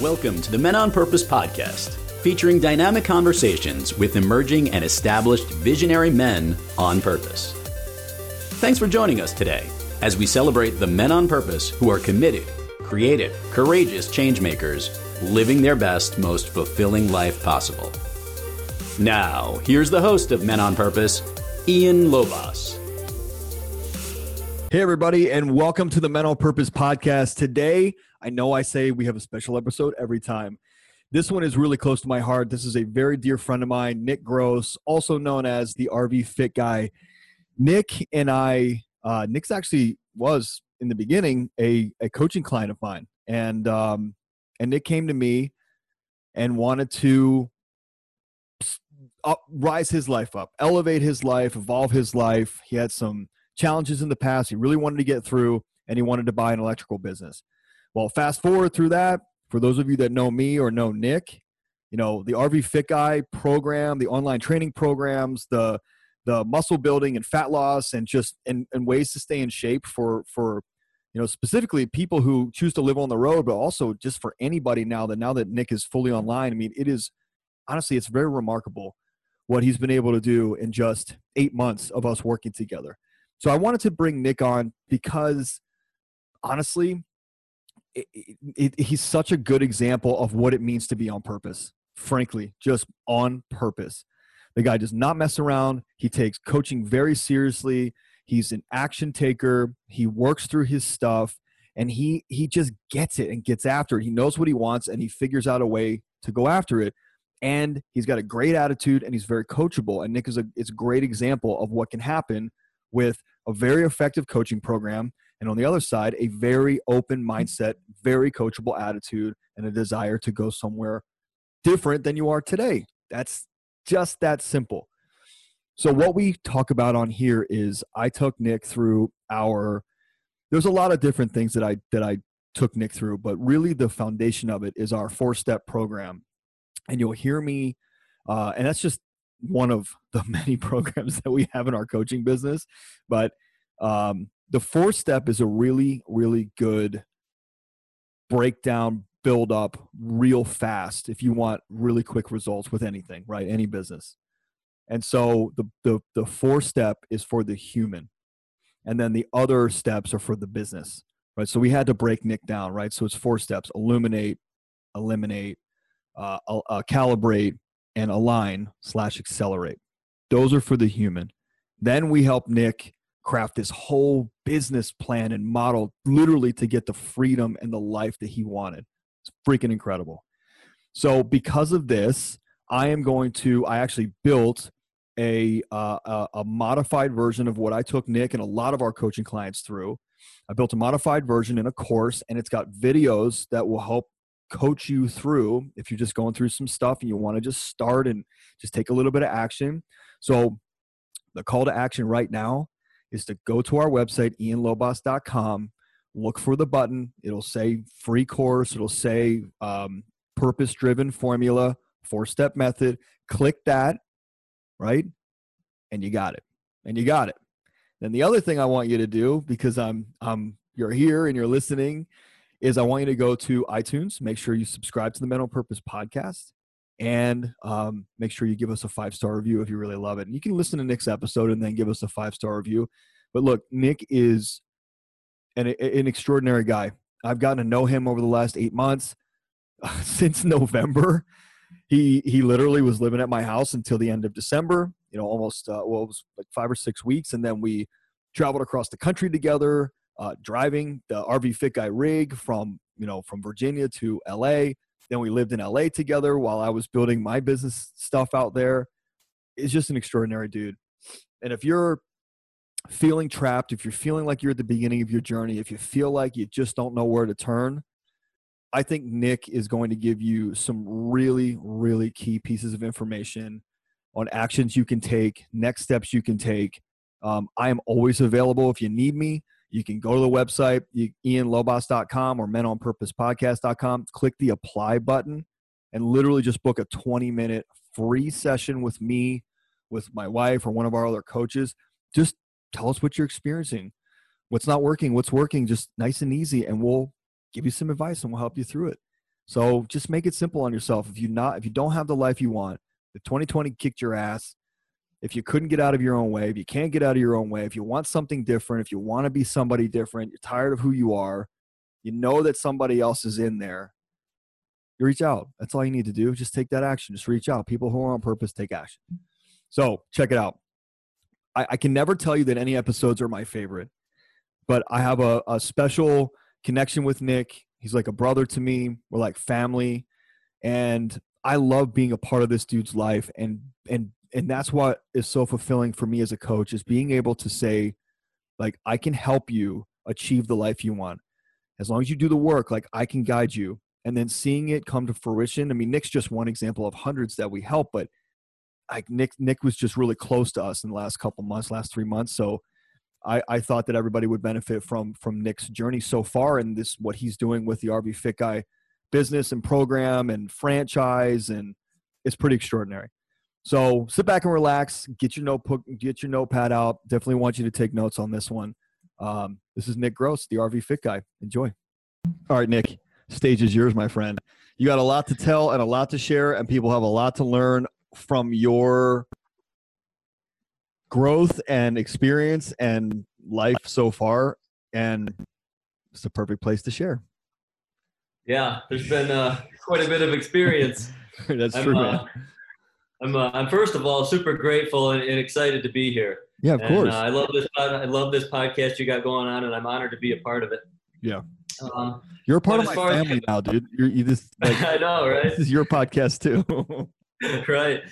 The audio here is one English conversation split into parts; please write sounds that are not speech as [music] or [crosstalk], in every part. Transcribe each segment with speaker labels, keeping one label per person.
Speaker 1: Welcome to the Men on Purpose podcast, featuring dynamic conversations with emerging and established visionary men on purpose. Thanks for joining us today as we celebrate the men on purpose who are committed, creative, courageous changemakers, living their best, most fulfilling life possible. Now, here's the host of Men on Purpose, Ian Lobos.
Speaker 2: Hey, everybody, and welcome to the Men on Purpose podcast. Today, I know I say we have a special episode every time. This one is really close to my heart. This is a very dear friend of mine, Nick Gross, also known as the RV Fit Guy. Nick and I, uh, Nick's actually was in the beginning a, a coaching client of mine, and um, and Nick came to me and wanted to up, rise his life up, elevate his life, evolve his life. He had some challenges in the past he really wanted to get through, and he wanted to buy an electrical business. Well, fast forward through that, for those of you that know me or know Nick, you know, the RV Fit Guy program, the online training programs, the the muscle building and fat loss and just and, and ways to stay in shape for for you know specifically people who choose to live on the road but also just for anybody now that now that nick is fully online i mean it is honestly it's very remarkable what he's been able to do in just eight months of us working together. So I wanted to bring Nick on because honestly, it, it, he's such a good example of what it means to be on purpose. Frankly, just on purpose. The guy does not mess around. He takes coaching very seriously. He's an action taker. He works through his stuff and he he just gets it and gets after it. He knows what he wants and he figures out a way to go after it. And he's got a great attitude and he's very coachable. And Nick is a a great example of what can happen with a very effective coaching program and on the other side a very open mindset very coachable attitude and a desire to go somewhere different than you are today that's just that simple so what we talk about on here is i took nick through our there's a lot of different things that i that i took nick through but really the foundation of it is our four step program and you'll hear me uh, and that's just one of the [laughs] many programs that we have in our coaching business. But um, the four step is a really, really good breakdown, build up real fast if you want really quick results with anything, right? Any business. And so the, the, the four step is for the human. And then the other steps are for the business, right? So we had to break Nick down, right? So it's four steps illuminate, eliminate, uh, uh, calibrate, and align slash accelerate. Those are for the human. Then we help Nick craft this whole business plan and model literally to get the freedom and the life that he wanted. It's freaking incredible. So, because of this, I am going to, I actually built a, uh, a, a modified version of what I took Nick and a lot of our coaching clients through. I built a modified version in a course, and it's got videos that will help coach you through if you're just going through some stuff and you want to just start and just take a little bit of action. So, the call to action right now is to go to our website, ianlobos.com, look for the button. It'll say free course, it'll say um, purpose driven formula, four step method. Click that, right? And you got it. And you got it. Then the other thing I want you to do, because I'm, I'm, you're here and you're listening, is I want you to go to iTunes, make sure you subscribe to the Men on Purpose podcast, and um, make sure you give us a five star review if you really love it. And you can listen to Nick's episode and then give us a five star review. But look, Nick is an, an extraordinary guy. I've gotten to know him over the last eight months. [laughs] Since November, he he literally was living at my house until the end of December. You know, almost uh, well, it was like five or six weeks, and then we traveled across the country together uh, driving the RV Fit Guy rig from you know from Virginia to LA. Then we lived in LA together while I was building my business stuff out there. It's just an extraordinary dude. And if you're feeling trapped, if you're feeling like you're at the beginning of your journey, if you feel like you just don't know where to turn, I think Nick is going to give you some really, really key pieces of information on actions you can take, next steps you can take. Um, I am always available if you need me. You can go to the website, IanLobos.com or menonpurposepodcast.com, click the apply button, and literally just book a 20 minute free session with me, with my wife, or one of our other coaches. Just tell us what you're experiencing, what's not working, what's working, just nice and easy, and we'll give you some advice and we'll help you through it. So just make it simple on yourself. If you not if you don't have the life you want, if 2020 kicked your ass, if you couldn't get out of your own way, if you can't get out of your own way, if you want something different, if you want to be somebody different, you're tired of who you are, you know that somebody else is in there, you reach out. That's all you need to do. Just take that action. Just reach out. People who are on purpose take action. So check it out. I, I can never tell you that any episodes are my favorite, but I have a, a special connection with Nick. He's like a brother to me. We're like family. And I love being a part of this dude's life and and and that's what is so fulfilling for me as a coach is being able to say like I can help you achieve the life you want. As long as you do the work, like I can guide you and then seeing it come to fruition. I mean, Nick's just one example of hundreds that we help, but like Nick Nick was just really close to us in the last couple months, last 3 months. So I, I thought that everybody would benefit from from Nick's journey so far and this what he's doing with the RV Fit Guy business and program and franchise and it's pretty extraordinary. So sit back and relax. Get your notebook, get your notepad out. Definitely want you to take notes on this one. Um, this is Nick Gross, the RV Fit Guy. Enjoy. All right, Nick, stage is yours, my friend. You got a lot to tell and a lot to share, and people have a lot to learn from your growth and experience and life so far. And it's the perfect place to share.
Speaker 3: Yeah, there's been uh, quite a bit of experience. [laughs]
Speaker 2: That's I'm, true. Uh,
Speaker 3: I'm, uh, I'm first of all super grateful and, and excited to be here.
Speaker 2: Yeah, of
Speaker 3: and,
Speaker 2: course.
Speaker 3: Uh, I love this. I love this podcast you got going on, and I'm honored to be a part of it.
Speaker 2: Yeah. Um, You're a part of my family as, now, dude. You're you just. [laughs]
Speaker 3: Like, I know, right?
Speaker 2: This is your podcast too. [laughs]
Speaker 3: right.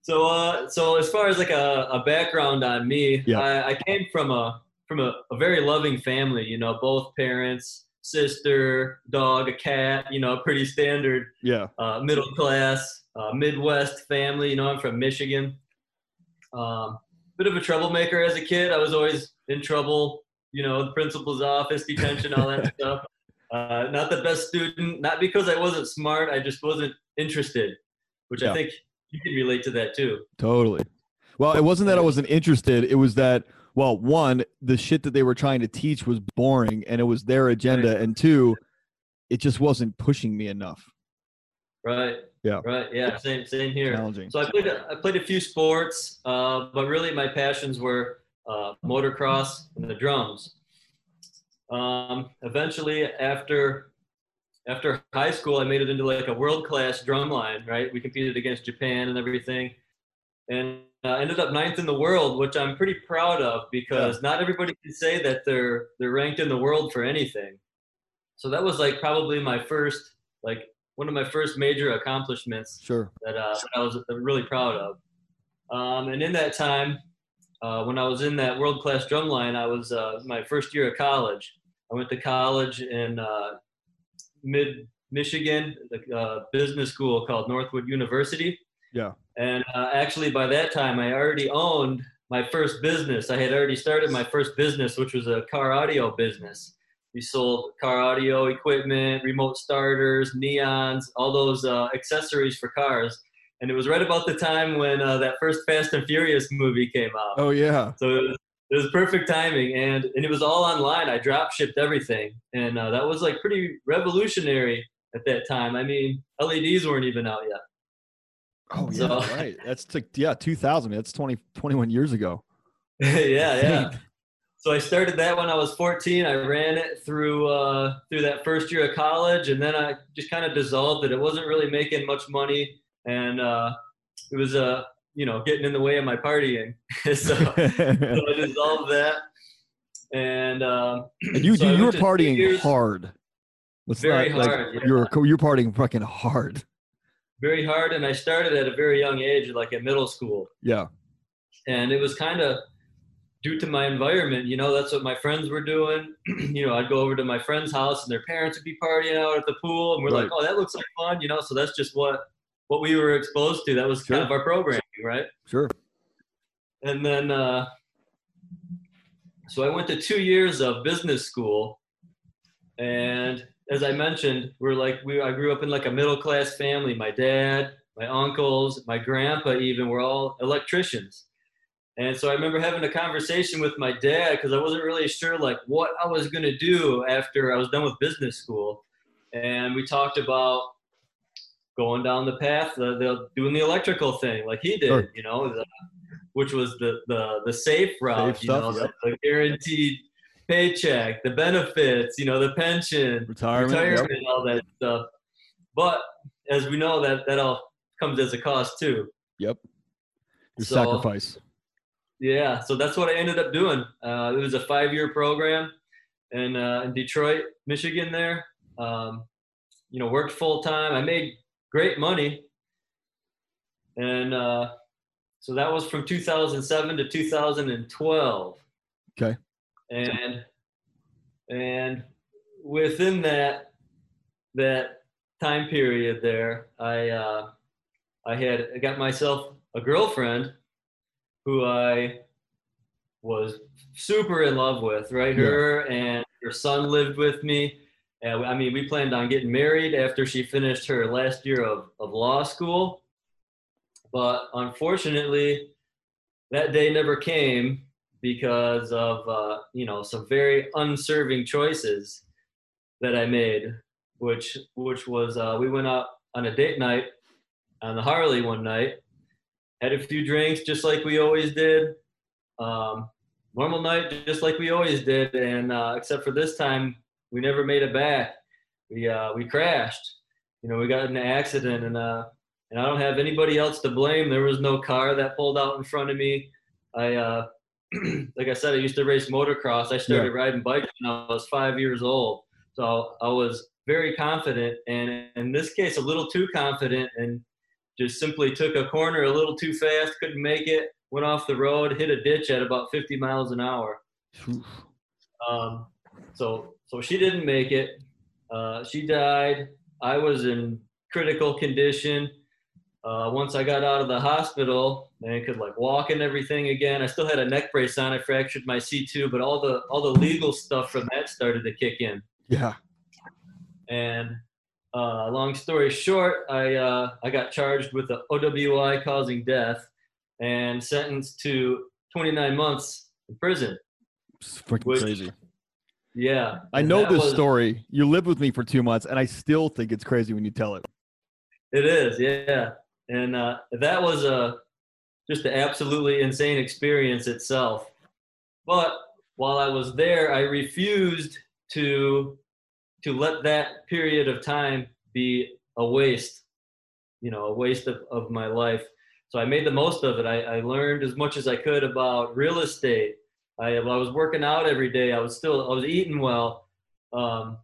Speaker 3: So, uh, so as far as like a, a background on me, yeah. I, I came from a from a, a very loving family. You know, both parents sister, dog, a cat, you know, pretty standard
Speaker 2: yeah.
Speaker 3: Uh, middle class, uh, Midwest family. You know, I'm from Michigan. Um, bit of a troublemaker as a kid. I was always in trouble, you know, the principal's office, detention, all that [laughs] stuff. Uh, not the best student, not because I wasn't smart, I just wasn't interested, which yeah. I think you can relate to that too.
Speaker 2: Totally. Well, it wasn't that I wasn't interested, it was that – well, one, the shit that they were trying to teach was boring and it was their agenda, and two, it just wasn't pushing me enough.
Speaker 3: Right.
Speaker 2: Yeah.
Speaker 3: Right. Yeah. Same. Same here.
Speaker 2: Challenging.
Speaker 3: So I played. A, I played a few sports, uh, but really my passions were uh, motocross and the drums. Um, eventually, after after high school, I made it into like a world class drum line. Right. We competed against Japan and everything, and uh, ended up ninth in the world, which I'm pretty proud of because yeah. not everybody can say that they're they're ranked in the world for anything. So that was like probably my first like one of my first major accomplishments.
Speaker 2: Sure.
Speaker 3: That, uh, that I was really proud of. Um, and in that time, uh, when I was in that world class drum line, I was uh, my first year of college. I went to college in uh, mid Michigan, a uh, business school called Northwood University.
Speaker 2: Yeah.
Speaker 3: And uh, actually, by that time, I already owned my first business. I had already started my first business, which was a car audio business. We sold car audio equipment, remote starters, neons, all those uh, accessories for cars. And it was right about the time when uh, that first Fast and Furious movie came out.
Speaker 2: Oh yeah.
Speaker 3: So it was, it was perfect timing, and and it was all online. I drop shipped everything, and uh, that was like pretty revolutionary at that time. I mean, LEDs weren't even out yet.
Speaker 2: Oh yeah, so, right. That's like yeah, 2000. That's 20 21 years ago. [laughs]
Speaker 3: yeah, yeah. So I started that when I was 14. I ran it through uh, through that first year of college, and then I just kind of dissolved it. It wasn't really making much money, and uh, it was uh, you know getting in the way of my partying. [laughs] so, so, I [laughs] dissolved that, and, uh,
Speaker 2: and you [clears throat] so you, were partying hard.
Speaker 3: Let's very not, hard.
Speaker 2: Like, yeah. You're you were partying fucking hard
Speaker 3: very hard and i started at a very young age like at middle school
Speaker 2: yeah
Speaker 3: and it was kind of due to my environment you know that's what my friends were doing [clears throat] you know i'd go over to my friend's house and their parents would be partying out at the pool and we're right. like oh that looks like fun you know so that's just what what we were exposed to that was sure. kind of our programming right
Speaker 2: sure
Speaker 3: and then uh so i went to two years of business school and as I mentioned, we're like we I grew up in like a middle class family. My dad, my uncles, my grandpa even were all electricians. And so I remember having a conversation with my dad because I wasn't really sure like what I was gonna do after I was done with business school. and we talked about going down the path, the, the doing the electrical thing like he did,
Speaker 2: Sure.
Speaker 3: you know, the, which was the the the safe route,
Speaker 2: Safe
Speaker 3: you
Speaker 2: stuff,
Speaker 3: know,
Speaker 2: yep.
Speaker 3: the, the guaranteed paycheck, the benefits, you know, the pension,
Speaker 2: Retirement. yep.
Speaker 3: all that stuff. But as we know, that that all comes as a cost too.
Speaker 2: Yep. Your
Speaker 3: So-
Speaker 2: sacrifice.
Speaker 3: Yeah, so that's what I ended up doing. Uh, it was a five-year program in uh, in Detroit, Michigan. There, um, you know, worked full time. I made great money, and uh, so that was from 2007 to 2012.
Speaker 2: Okay.
Speaker 3: And and within that that time period there, I uh, I had I got myself a girlfriend who I was super in love with, right?
Speaker 2: Yeah.
Speaker 3: Her and her son lived with me. And I mean, we planned on getting married after she finished her last year of, of law school. But unfortunately, that day never came because of, uh, you know, some very unserving choices that I made, which, which was, uh, we went out on a date night on the Harley one night had a few drinks just like we always did. Um, normal night, just like we always did, and uh, except for this time, we never made it back. We uh, we crashed. You know, we got in an accident, and uh, and I don't have anybody else to blame. There was no car that pulled out in front of me. I uh, [clears throat] like I said, I used to race motocross. I started riding bikes when I was five years old, so I was very confident, and in this case, a little too confident, and just simply took a corner a little too fast, couldn't make it, went off the road, hit a ditch at about 50 miles an hour. Um, so, so she didn't make it. Uh, she died. I was in critical condition. Uh, once I got out of the hospital and could like walk and everything again, I still had a neck brace on. I fractured my C2, but all the all the legal stuff from that started to kick in.
Speaker 2: Yeah.
Speaker 3: And uh, long story short, I uh, I got charged with the OWI causing death and sentenced to 29 months in prison.
Speaker 2: It's freaking
Speaker 3: Which-
Speaker 2: crazy.
Speaker 3: Yeah,
Speaker 2: I know this
Speaker 3: was-
Speaker 2: story. You lived with me for two months, and I still think it's crazy when you tell it.
Speaker 3: It is, yeah, and uh, that was a just an absolutely insane experience itself. But while I was there, I refused to to let that period of time be a waste, you know, a waste of, of my life. So I made the most of it. I, I learned as much as I could about real estate. I, I was working out every day. I was still I was eating well. Um,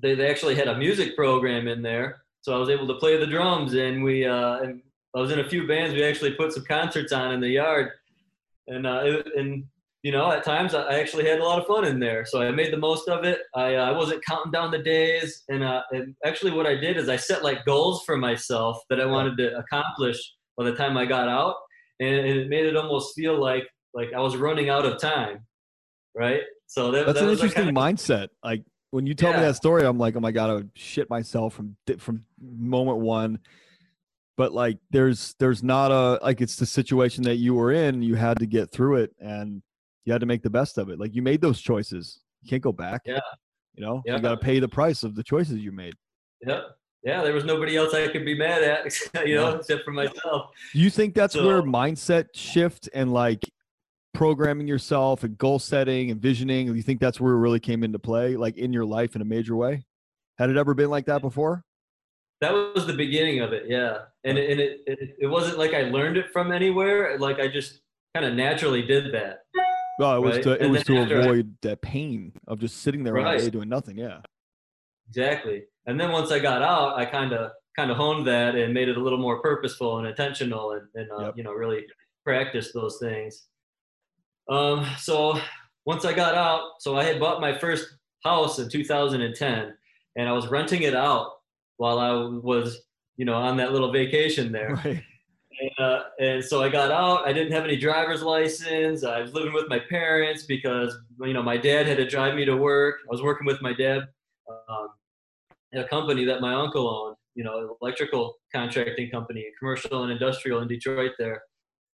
Speaker 3: they, they actually had a music program in there, so I was able to play the drums. And we uh, and I was in a few bands. We actually put some concerts on in the yard, and uh, and you know at times I actually had a lot of fun in there. So I made the most of it. I uh, I wasn't counting down the days, and uh, and actually what I did is I set like goals for myself that I wanted to accomplish by the time I got out, and, and it made it almost feel like like I was running out of time, right? So that,
Speaker 2: That's
Speaker 3: that
Speaker 2: an interesting mindset. Like when you tell me that story, I'm like, oh my god, I would shit myself from from moment one. But like, there's there's not a like it's the situation that you were in. You had to get through it, and you had to make the best of it. Like you made those choices. You can't go back.
Speaker 3: Yeah.
Speaker 2: You know,
Speaker 3: Yeah.
Speaker 2: you got to pay the price of the choices you made.
Speaker 3: Yep. Yeah, there was nobody else I could be mad at, [laughs] you know,
Speaker 2: Yeah.
Speaker 3: except for myself.
Speaker 2: Do you think that's where mindset shift and like programming yourself and goal setting and visioning? You think that's where it really came into play, like in your life in a major way? Had it ever been like that before?
Speaker 3: That was the beginning of it, yeah. And it, and it, it it wasn't like I learned it from anywhere. Like I just kind of naturally did that.
Speaker 2: Well, it was
Speaker 3: Right,
Speaker 2: to it
Speaker 3: and
Speaker 2: was to
Speaker 3: after I-
Speaker 2: avoid that pain of just sitting there all
Speaker 3: Right.
Speaker 2: day doing nothing. Yeah.
Speaker 3: Exactly. And then once I got out, I kind of kind of honed that and made it a little more purposeful and intentional, and, and uh,
Speaker 2: Yep.
Speaker 3: you know really practiced those things. Um, so once I got out, so I had bought my first house in 2010, and I was renting it out while I was you know on that little vacation there. [laughs]
Speaker 2: Right.
Speaker 3: And, uh, and so I got out. I didn't have any driver's license. I was living with my parents because you know my dad had to drive me to work. I was working with my dad um, at a company that my uncle owned. You know, electrical contracting company, commercial and industrial in Detroit. There,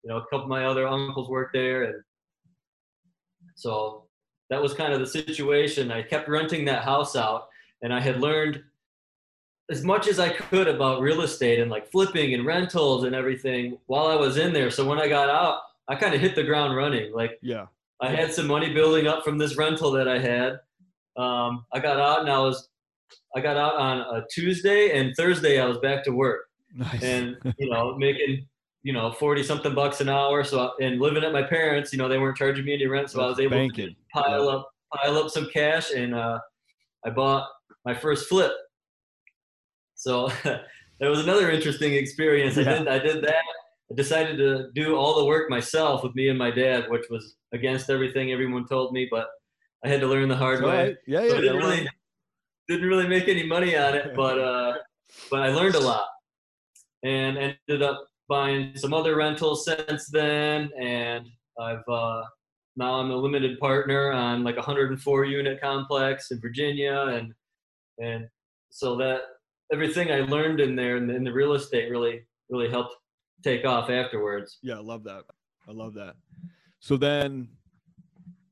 Speaker 3: you know, a couple of my other uncles worked there, and so that was kind of the situation. I kept renting that house out, and I had learned as much as I could about real estate and like flipping and rentals and everything while I was in there. So when I got out, I kind of hit the ground running. Like
Speaker 2: Yeah.
Speaker 3: I had some money building up from this rental that I had. Um, I got out and I was, I got out on a Tuesday and Thursday I was back to work
Speaker 2: Nice.
Speaker 3: and [laughs] you know making you know forty something bucks an hour. So and living at my parents, you know they weren't charging me any rent, so I was able
Speaker 2: banking.
Speaker 3: to pile up pile up some cash and uh, I bought my first flip. So [laughs] that was another interesting experience. I did I did that. I decided to do all the work myself with me and my dad, which was against everything everyone told me, but I had to learn the hard way.
Speaker 2: right. Yeah, [laughs] yeah.
Speaker 3: Didn't really didn't really make any money on it, but uh, but I learned a lot, and ended up buying some other rentals since then, and I've uh, now I'm a limited partner on like a 104 unit complex in Virginia, and and so that everything I learned in there in the, in the real estate really really helped take off afterwards.
Speaker 2: Yeah, I love that. I love that. So then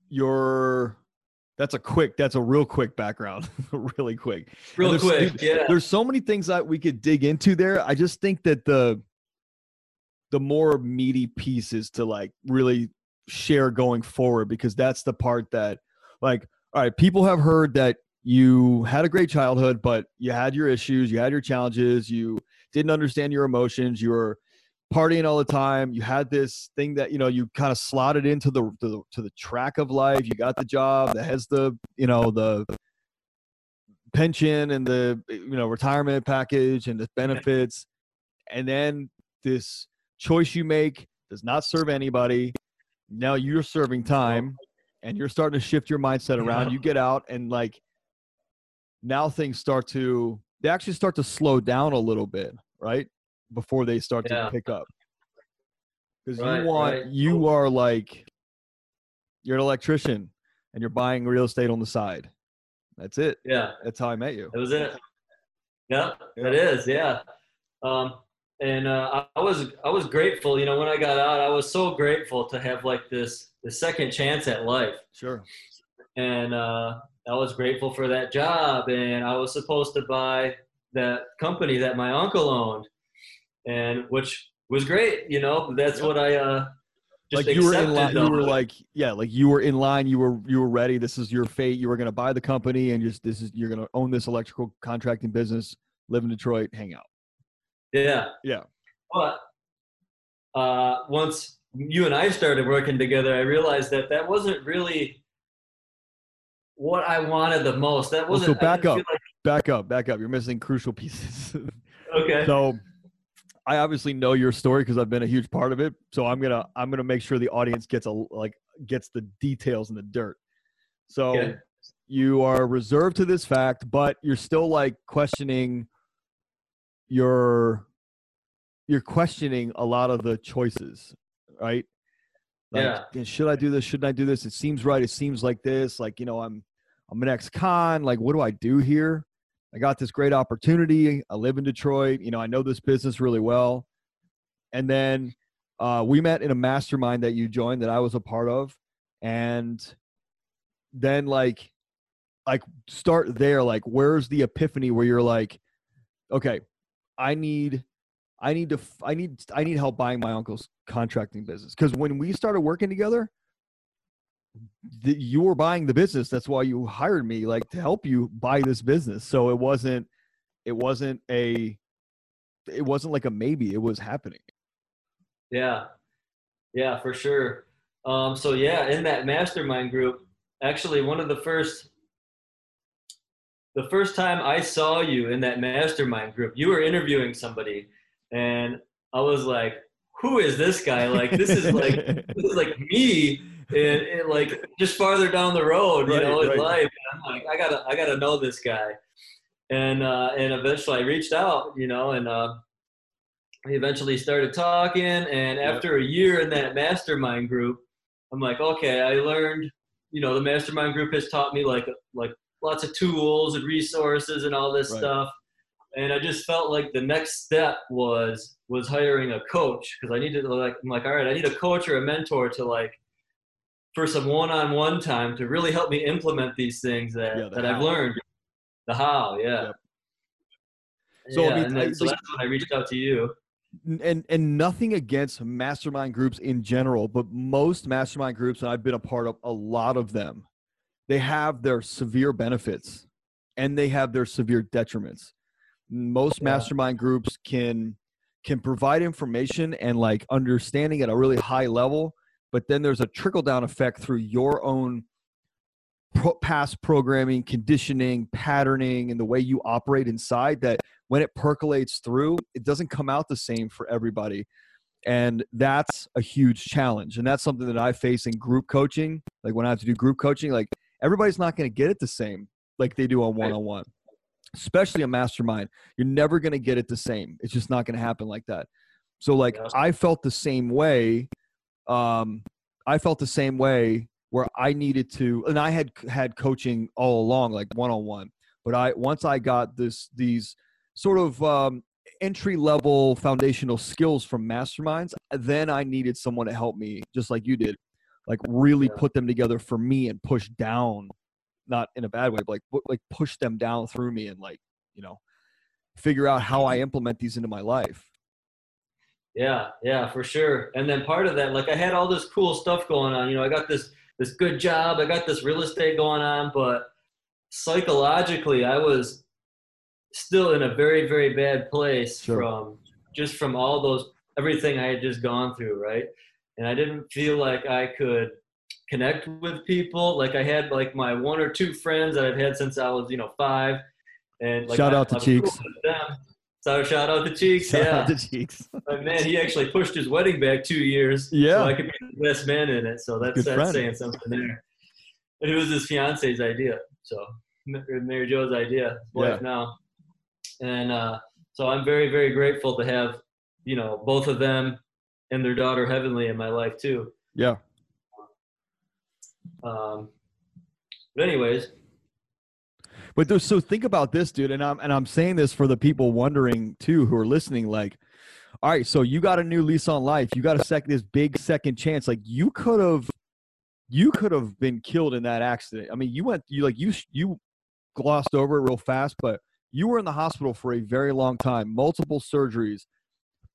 Speaker 2: your that's a quick that's a real quick background [laughs] really quick
Speaker 3: Real
Speaker 2: there's-
Speaker 3: quick, yeah,
Speaker 2: there's so many things that we could dig into there i just think that the the more meaty pieces to like really share going forward because that's the part that like all right people have heard that you had a great childhood but you had your issues you had your challenges you didn't understand your emotions you were partying all the time you had this thing that you know you kind of slotted into the, the to the track of life you got the job that has the you know the pension and the you know retirement package and the benefits. And then this choice you make does not serve anybody. Now you're serving time and you're starting to shift your mindset around. You get out and like now things start to they actually start to slow down a little bit right before they start
Speaker 3: Yeah.
Speaker 2: to pick up because
Speaker 3: Right,
Speaker 2: you want
Speaker 3: right.
Speaker 2: you are like you're an electrician and you're buying real estate on the side that's it
Speaker 3: yeah.
Speaker 2: that's how i met you
Speaker 3: That was it. Yeah,
Speaker 2: Yeah.
Speaker 3: it is. Yeah. Um, and uh, I I was I was grateful. You know, when I got out, I was so grateful to have like this the second chance at life,
Speaker 2: sure
Speaker 3: and uh, I was grateful for that job. And I was supposed to buy that company that my uncle owned, and which was great. You know, that's what I uh, just
Speaker 2: like you were in line you were like yeah like you were in line you were you were ready this is your fate you were going to buy the company and just this is you're going to own this electrical contracting business live in detroit hang out
Speaker 3: Yeah.
Speaker 2: Yeah.
Speaker 3: But uh, once you and I started working together, I realized that that wasn't really what I wanted the most. That
Speaker 2: so
Speaker 3: wasn't. I
Speaker 2: back up.
Speaker 3: feel
Speaker 2: back up back up you're missing crucial pieces [laughs]
Speaker 3: okay.
Speaker 2: so i obviously know your story because i've been a huge part of it so i'm gonna i'm gonna make sure the audience gets a like gets the details and the dirt so you are reserved to this fact but you're still like questioning your you're questioning a lot of the choices right like,
Speaker 3: Yeah.
Speaker 2: should i do this shouldn't i do this it seems right it seems like this like you know i'm i'm an ex-con like what do i do here? I got this great opportunity. I live in detroit you know i know this business really well. And then uh, we met in a mastermind that you joined that i was a part of. And then like like start there like where's the epiphany where you're like okay i need i need to i need i need help buying my uncle's contracting business. Because when we started working together the, you were buying the business that's why you hired me like to help you buy this business so it wasn't it wasn't a it wasn't like a maybe it was happening
Speaker 3: Yeah, yeah, for sure. Um, so yeah, in that mastermind group, actually, one of the first, the first time I saw you in that mastermind group, you were interviewing somebody, and I was like, "Who is this guy? Like, this is like, [laughs] this is like me." And, and like just farther down the road, you
Speaker 2: Right,
Speaker 3: know, in life, and I'm like, I gotta, I gotta know this guy, and uh, and eventually I reached out, you know, and uh, eventually started talking and
Speaker 2: Yep.
Speaker 3: after a year in that mastermind group i'm like okay i learned you know the mastermind group has taught me like like lots of tools and resources and all this
Speaker 2: Right.
Speaker 3: stuff and i just felt like the next step was was hiring a coach because i needed to like i'm like all right i need a coach or a mentor to like for some one-on-one time to really help me implement these things that,
Speaker 2: Yeah,
Speaker 3: that i've learned the how, yeah.
Speaker 2: Yep. So,
Speaker 3: yeah,
Speaker 2: I mean,
Speaker 3: then,
Speaker 2: I-
Speaker 3: so that's when I reached out to you.
Speaker 2: and and nothing against mastermind groups in general but most mastermind groups and i've been a part of a lot of them they have their severe benefits and they have their severe detriments most
Speaker 3: Yeah.
Speaker 2: mastermind groups can can provide information and like understanding at a really high level but then there's a trickle down effect through your own pro- past programming conditioning patterning and the way you operate inside that when it percolates through, it doesn't come out the same for everybody. And that's a huge challenge. And that's something that I face in group coaching. Like when I have to do group coaching, like everybody's not going to get it the same like they do on one on one, especially a mastermind. You're never going to get it the same. It's just not going to happen like that. So, like. I felt the same way. Um, I felt the same way where I needed to, and I had had coaching all along, like one on one. But I once I got this these sort of um, entry level foundational skills from masterminds, then I needed someone to help me, just like you did, like really put them together for me and push down, not in a bad way, but like like push them down through me and like you know figure out how I implement these into my life.
Speaker 3: Yeah, yeah, for sure. And then part of that, like I had all this cool stuff going on. You know, I got this this good job, I got this real estate going on, but psychologically, I was still in a very, very bad place
Speaker 2: Sure.
Speaker 3: from just from all those everything I had just gone through, right? And I didn't feel like I could connect with people. Like I had like my one or two friends that I've had since I was, you know, five. And like
Speaker 2: Shout
Speaker 3: I-
Speaker 2: out to
Speaker 3: cool
Speaker 2: Cheeks.
Speaker 3: them. So shout out to Cheeks.
Speaker 2: Shout
Speaker 3: yeah.
Speaker 2: out to cheeks.
Speaker 3: But man, he actually pushed his wedding back two years.
Speaker 2: Yeah.
Speaker 3: So I could be the best man in it. So that's,
Speaker 2: Good
Speaker 3: that's
Speaker 2: friend.
Speaker 3: saying something there. And it was his fiance's idea. So Mary Joe's idea, wife now. And uh, so I'm very, very grateful to have, you know, both of them and their daughter Heavenly in my life too.
Speaker 2: Yeah.
Speaker 3: Um, but anyways,
Speaker 2: But there's, so think about this, dude, and I'm and I'm saying this for the people wondering too who are listening. Like, all right, so you got a new lease on life. You got a second, this big second chance. Like, you could have, you could have been killed in that accident. I mean, you went, you like you you glossed over it real fast, but you were in the hospital for a very long time, multiple surgeries,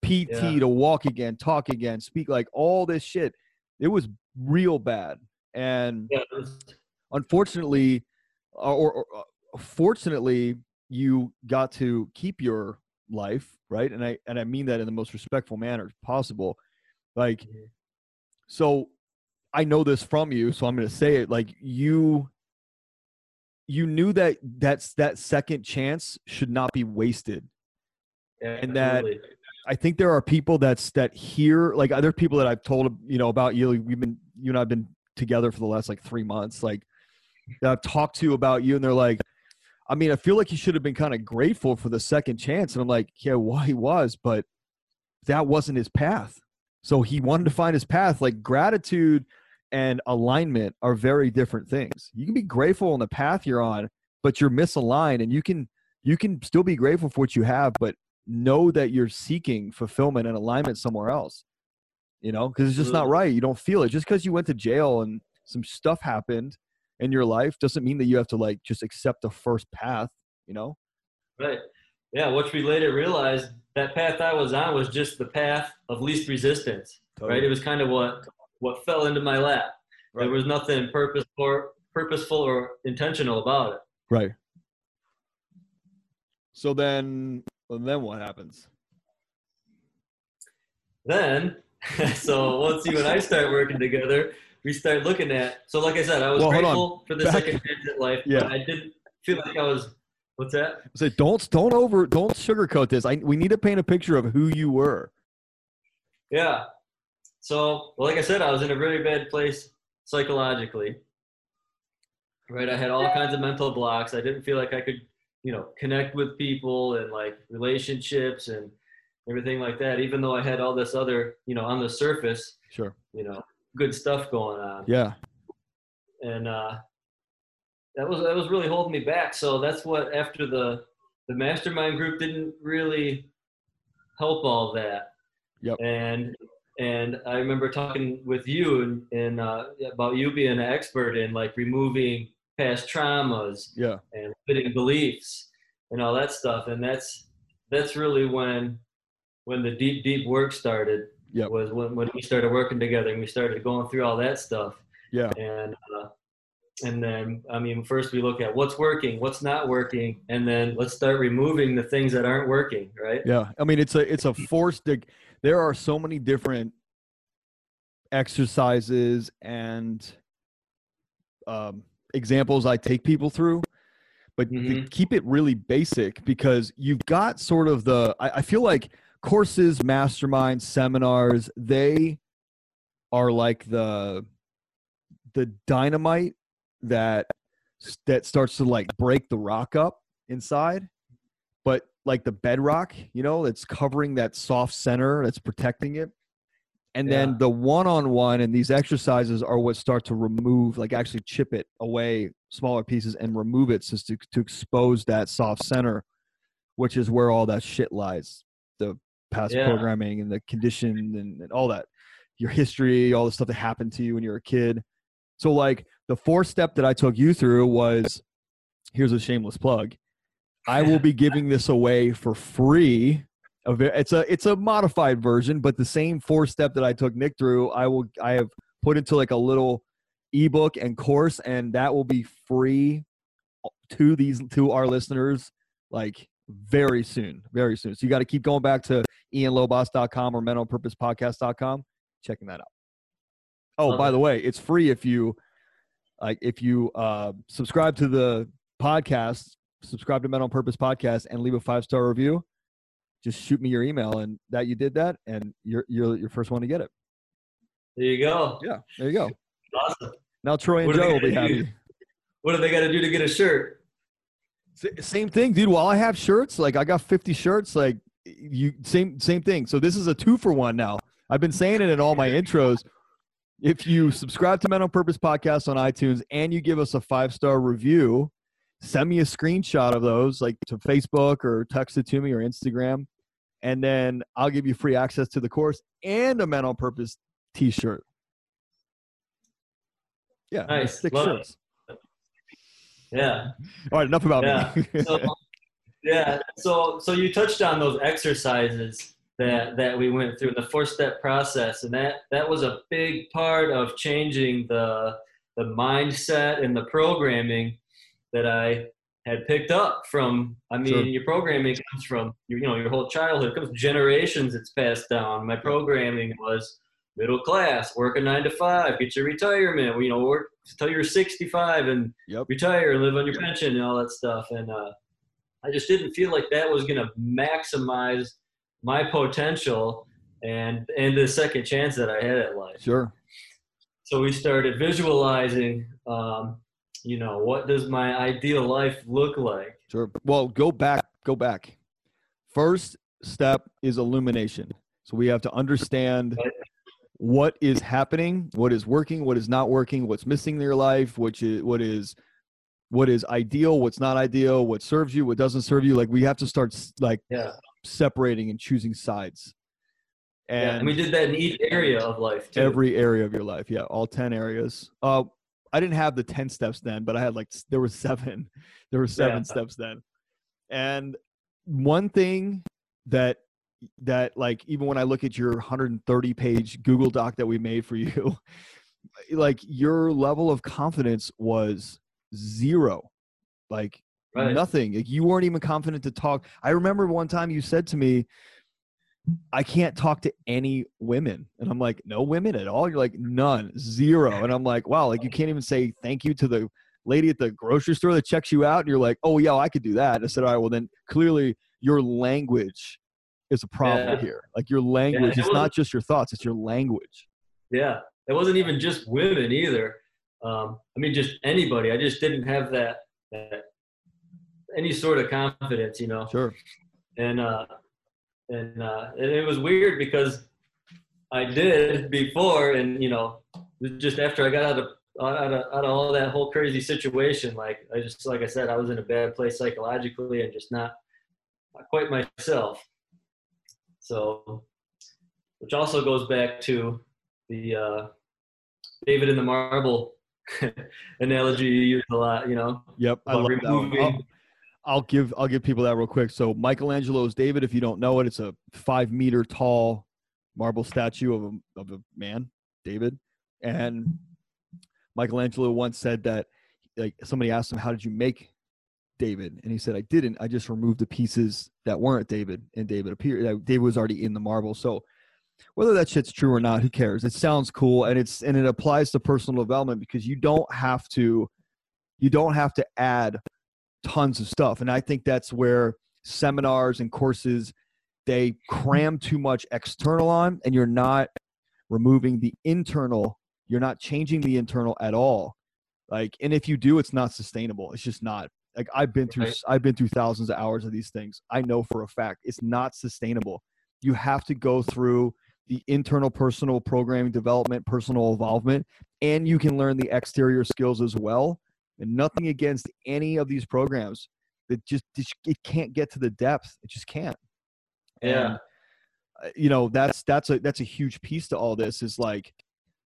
Speaker 2: PT
Speaker 3: Yeah.
Speaker 2: to walk again, talk again, speak like all this shit. It was real bad, and
Speaker 3: yeah,
Speaker 2: unfortunately or, or, or fortunately you got to keep your life right and i and i mean that in the most respectful manner possible like
Speaker 3: Mhm.
Speaker 2: so i know this from you so i'm going to say it like you you knew that that's that second chance should not be wasted
Speaker 3: yeah,
Speaker 2: And that-
Speaker 3: absolutely.
Speaker 2: I think there are people that's that hear like other people that I've told you know about you. We've been you and I've been together for the last like three months. Like that I've talked to about you, and they're like, I mean, I feel like he should have been kind of grateful for the second chance. And I'm like, yeah, well, he was, but that wasn't his path. So he wanted to find his path. Like gratitude and alignment are very different things. You can be grateful on the path you're on, but you're misaligned, and you can you can still be grateful for what you have, but know that you're seeking fulfillment and alignment somewhere else you know because it's just not right you don't feel it just because you went to jail and some stuff happened in your life doesn't mean that you have to like just accept the first path you know
Speaker 3: Right. Yeah, which we later realized that path I was on was just the path of least resistance. Right. It was kind of what what fell into my lap.
Speaker 2: Right.
Speaker 3: There was nothing purposeful or purposeful or intentional about it.
Speaker 2: right so then then what happens
Speaker 3: Then, [laughs] so once you and I start working together, we start looking at. So, like I said, I was
Speaker 2: Well,
Speaker 3: grateful for the
Speaker 2: Back-
Speaker 3: second chance at life,
Speaker 2: Yeah.
Speaker 3: but I didn't feel like I was. What's that?
Speaker 2: say don't don't over don't sugarcoat this i we need to paint a picture of who you were
Speaker 3: Yeah. So, well, like I said, I was in a really bad place psychologically. Right. I had all kinds of mental blocks. I didn't feel like I could, you know, connect with people and like relationships and everything like that, even though I had all this other, you know, on the surface,
Speaker 2: sure
Speaker 3: you know, good stuff going on.
Speaker 2: yeah
Speaker 3: And uh, that was that was really holding me back. So that's what after the the mastermind group didn't really help all that.
Speaker 2: Yep.
Speaker 3: And and I remember talking with you and, and uh, about you being an expert in like removing past traumas
Speaker 2: Yeah.
Speaker 3: and limiting beliefs and all that stuff. And that's that's really when when the deep deep work started.
Speaker 2: Yep.
Speaker 3: Was when when we started working together and we started going through all that stuff.
Speaker 2: Yeah.
Speaker 3: And uh, and then I mean, first we look at what's working, what's not working, and then let's start removing the things that aren't working. Right.
Speaker 2: Yeah. I mean, it's a it's a forced. There are so many different exercises and um, examples I take people through, but to
Speaker 3: Mhm.
Speaker 2: keep it really basic because you've got sort of the. I, I feel like courses, masterminds, seminars, they are like the the dynamite that that starts to like break the rock up inside. But like the bedrock you know that's covering that soft center that's protecting it. And
Speaker 3: Yeah.
Speaker 2: then the one-on-one and these exercises are what start to remove like actually chip it away smaller pieces and remove it just to, to expose that soft center which is where all that shit lies. The past
Speaker 3: Yeah.
Speaker 2: programming and the condition and, and all that your history all the stuff that happened to you when you were a kid. So like the fourth step that i took you through was here's a shameless plug. I will be [laughs] giving this away for free. It's a it's a modified version but the same four step that i took nick through i will i have put into like a little ebook and course and that will be free uh, to these to our listeners like very soon very soon so you got to keep going back to ianlobos.com or menonpurposepodcast.com checking that out oh by the way it's free if you like if you uh subscribe to the podcast subscribe to Men on Purpose podcast and leave a five star review just shoot me your email and that you did that and you're you're your first one to get it
Speaker 3: There you go.
Speaker 2: yeah there you go
Speaker 3: Awesome.
Speaker 2: now troy and
Speaker 3: What
Speaker 2: joe will be
Speaker 3: do?
Speaker 2: happy
Speaker 3: What do they got to do to get a shirt?
Speaker 2: Same thing dude. While i have shirts like i got 50 shirts like you same same thing. So this is a two for one now. I've been saying it in all my intros. If you subscribe to Men on Purpose podcast on itunes and you give us a five star review send me a screenshot of those like to facebook or text it to me or instagram and then i'll give you free access to the course and a Men on Purpose t-shirt. Yeah
Speaker 3: Nice.
Speaker 2: six
Speaker 3: Love it. Yeah.
Speaker 2: all right enough about
Speaker 3: Yeah.
Speaker 2: me
Speaker 3: So, [laughs] yeah. So so you touched on those exercises that that we went through the four step process, and that that was a big part of changing the the mindset and the programming that I had picked up from. I mean,
Speaker 2: Sure.
Speaker 3: your programming comes from you know your whole childhood. It comes generations. It's passed down. My programming was middle class, work a nine to five, get your retirement. You know, work until you're 65 and
Speaker 2: Yep.
Speaker 3: retire, and live on your pension, and all that stuff. And uh, I just didn't feel like that was going to maximize my potential and and the second chance that I had at life.
Speaker 2: sure
Speaker 3: So we started visualizing. Um, you know, what does my ideal life look like?
Speaker 2: Sure. Well, go back. Go back. First step is illumination. So we have to understand. What is happening, what is working, what is not working, what's missing in your life, which is what is what is ideal, what's not ideal, what serves you, what doesn't serve you. Like we have to start like
Speaker 3: Yeah,
Speaker 2: separating and choosing sides.
Speaker 3: yeah.
Speaker 2: And
Speaker 3: And we did that in each area of life too.
Speaker 2: every area of your life. Yeah, all 10 areas. Uh I didn't have the 10 steps then, but I had like there were 7. [laughs] There were 7
Speaker 3: Yeah.
Speaker 2: steps then. And one thing that that like even when I look at your 130 page Google Doc that we made for [laughs] you, eh, like your level of confidence was zero. Like
Speaker 3: right.
Speaker 2: nothing. Like you weren't even confident to talk. I remember one time you said to me, I can't talk to any women. And I'm like, no women at all? You're like, none, zero. And I'm like, wow, like you can't even say thank you to the lady at the grocery store that checks you out. And you're like, oh, yeah, I could do that. And I said, all right, well, then clearly your language is a problem
Speaker 3: Yeah.
Speaker 2: here. Like your language,
Speaker 3: it
Speaker 2: it's not just your thoughts, it's your language.
Speaker 3: Yeah, it wasn't even just women either. Um, I mean, just anybody. I just didn't have that, that any sort of confidence, you know.
Speaker 2: Sure.
Speaker 3: And uh, and uh, and it was weird because I did before, and you know, just after I got out of out of, out of all that whole crazy situation, like I just like I said, I was in a bad place psychologically and just not not quite myself. So, which also goes back to the uh, David and the Marble [laughs] analogy you use a lot. You know.
Speaker 2: Yep, I love that one. I'll, I'll give I'll give people that real quick. So Michelangelo's David, if you don't know it, it's a five meter tall marble statue of a of a man, David, and Michelangelo once said that like somebody asked him, "How did you make David?" And he said, "I didn't. I just removed the pieces that weren't David, and David appeared. David was already in the marble." So whether that shit's true or not, who cares? It sounds cool, and it's and it applies to personal development because you don't have to, you don't have to add tons of stuff, and I think that's where seminars and courses they cram too much external on, and you're not removing the internal. You're not changing the internal at all. Like, and if you do, it's not sustainable. It's just not. Like I've been through, right. I've been through thousands of hours of these things. I know for a fact it's not sustainable. You have to go through the internal personal programming development, personal involvement, and you can learn the exterior skills as well. And nothing against any of these programs that just it can't get to the depth. It just can't.
Speaker 3: Yeah. And,
Speaker 2: uh, you know that's that's a that's a huge piece to all this is like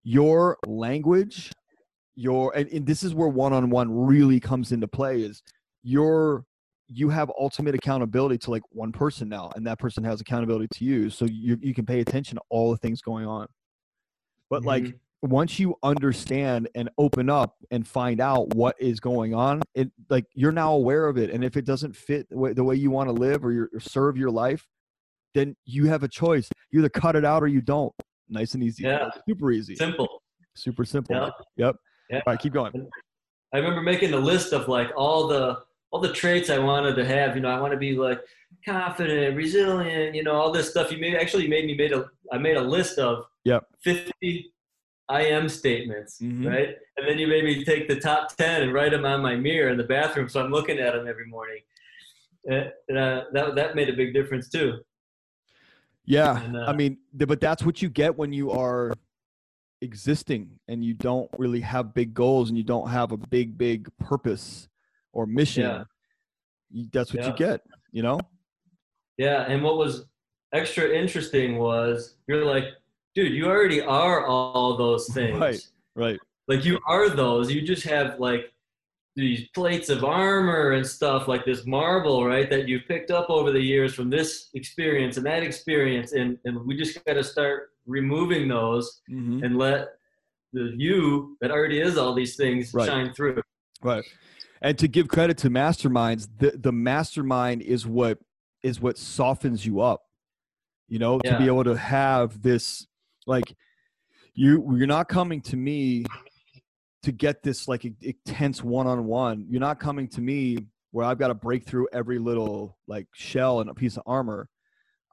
Speaker 2: your language your and, and this is where one-on-one really comes into play is your you have ultimate accountability to like one person now and that person has accountability to you so you, you can pay attention to all the things going on. But mm-hmm. like once you understand and open up and find out what is going on it like you're now aware of it and if it doesn't fit the way, the way you want to live or, or serve your life then you have a choice. You either cut it out or you don't. Nice and easy.
Speaker 3: Yeah.
Speaker 2: Super easy.
Speaker 3: Simple.
Speaker 2: Super simple. Yep, yep. Yeah. all right keep going
Speaker 3: i remember making a list of like all the all the traits I wanted to have. You know, I want to be like confident, resilient. You know, all this stuff. You made actually made me made a I made a list of
Speaker 2: yep.
Speaker 3: fifty I am statements, mm-hmm. right? And then you made me take the top ten and write them on my mirror in the bathroom, so I'm looking at them every morning. And, uh, that that made a big difference too.
Speaker 2: Yeah, and, uh, I mean, but that's what you get when you are existing and you don't really have big goals and you don't have a big big purpose or mission, yeah. you, that's what yeah. you get, you know?
Speaker 3: Yeah. And what was extra interesting was you're like, dude, you already are all those [laughs] things.
Speaker 2: Right. Right.
Speaker 3: Like you are those. You just have like these plates of armor and stuff like this marble, right? That you've picked up over the years from this experience and that experience. And, and we just got to start removing those mm-hmm. and let the you that already is all these things right. shine through.
Speaker 2: Right and to give credit to masterminds the, the mastermind is what is what softens you up you know yeah. to be able to have this like you you're not coming to me to get this like intense one-on-one you're not coming to me where i've got to break through every little like shell and a piece of armor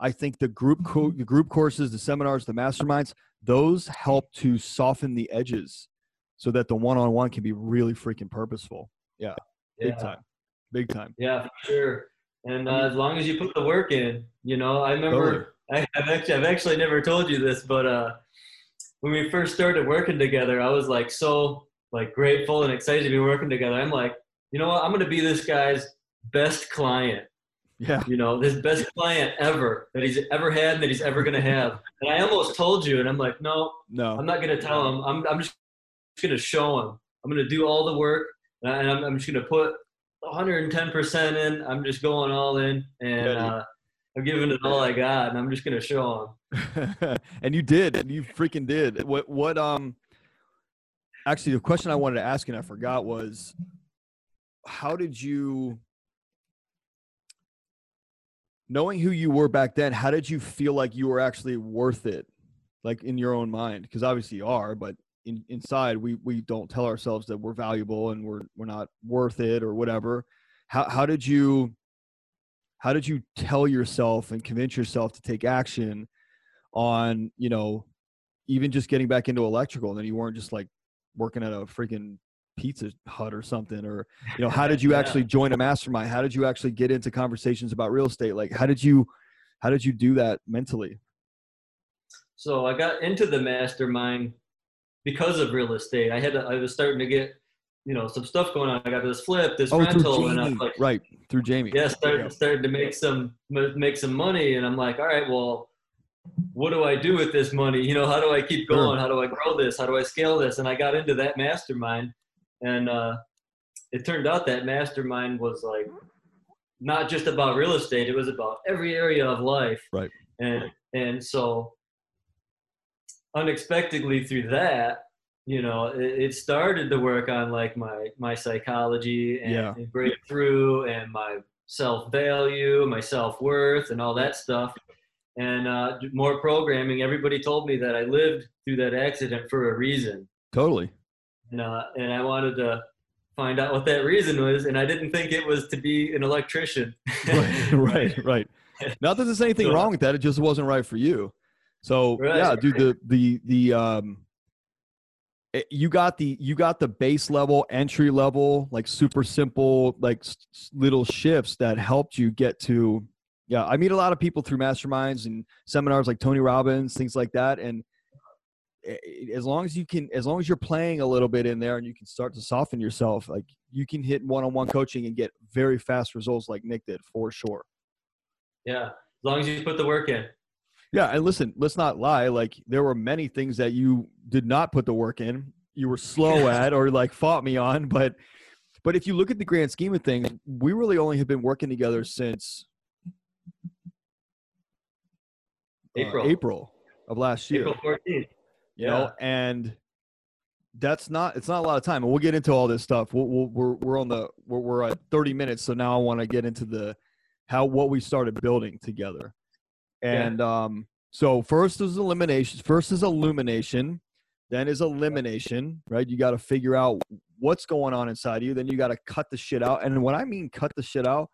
Speaker 2: i think the group co- the group courses the seminars the masterminds those help to soften the edges so that the one-on-one can be really freaking purposeful yeah, big yeah. time, big time.
Speaker 3: Yeah, for sure. And uh, as long as you put the work in, you know, I remember totally. I, have actually I've actually never told you this, but uh, when we first started working together, I was like so like grateful and excited to be working together. I'm like, you know what? I'm gonna be this guy's best client.
Speaker 2: Yeah.
Speaker 3: You know, this best client ever that he's ever had and that he's ever gonna have. And I almost told you, and I'm like, no,
Speaker 2: no,
Speaker 3: I'm not gonna tell him. I'm I'm just gonna show him. I'm gonna do all the work and I'm, I'm just going to put 110% in. I'm just going all in, and uh, I'm giving it all I got, and I'm just going to show
Speaker 2: him. [laughs] and you did, and you freaking did. What? What? Um. Actually, the question I wanted to ask and I forgot was, how did you? Knowing who you were back then, how did you feel like you were actually worth it, like in your own mind? Because obviously you are, but in, inside we we don't tell ourselves that we're valuable and we're we're not worth it or whatever how how did you how did you tell yourself and convince yourself to take action on you know even just getting back into electrical and then you weren't just like working at a freaking pizza hut or something or you know [laughs] how did you yeah. actually join a mastermind how did you actually get into conversations about real estate like how did you how did you do that mentally
Speaker 3: so i got into the mastermind because of real estate. I had to, I was starting to get you know some stuff going on. I got this flip, this oh, rental, and I'm like,
Speaker 2: right through Jamie.
Speaker 3: Yeah, started yeah. started to make some make some money, and I'm like, all right, well, what do I do with this money? You know, how do I keep going? How do I grow this? How do I scale this? And I got into that mastermind, and uh, it turned out that mastermind was like not just about real estate; it was about every area of life.
Speaker 2: Right.
Speaker 3: And and so unexpectedly through that, you know, it, it started to work on like my my psychology and,
Speaker 2: Yeah.
Speaker 3: and breakthrough and my self value, my self worth, and all that stuff. And uh, more programming. Everybody told me that I lived through that accident for a reason,
Speaker 2: Totally.
Speaker 3: And uh, and I wanted to find out what that reason was. And I didn't think it was to be an electrician.
Speaker 2: right, [laughs] right, right. Not that there's anything wrong with that. It just wasn't right for you. So
Speaker 3: Right,
Speaker 2: yeah, dude. The the the um, it- you got the you got the base level, entry level, like super simple, like s- little shifts that helped you get to. Yeah, I meet a lot of people through masterminds and seminars like Tony Robbins, things like that, and as long as you can, as long as you're playing a little bit in there and you can start to soften yourself, like you can hit one-on-one coaching and get very fast results, like Nick did for sure.
Speaker 3: yeah, as long as you put the work in.
Speaker 2: Yeah, and listen, let's not lie. Like there were many things that you did not put the work in. You were slow [laughs] at or like fought me on, but but if you look at the grand scheme of things, we really only have been working together since uh,
Speaker 3: April.
Speaker 2: April of last year.
Speaker 3: April 14th.
Speaker 2: You know, and that's not it's not a lot of time. And we'll get into all this stuff. We'll, we'll, we're we're on the we're, we're at 30 minutes, so now I want to get into the how what we started building together.
Speaker 3: Yeah.
Speaker 2: And um, so first is elimination. First is illumination. Then is elimination. Right? You got to figure out what's going on inside you. Then you got to cut the shit out. And when I mean cut the shit out,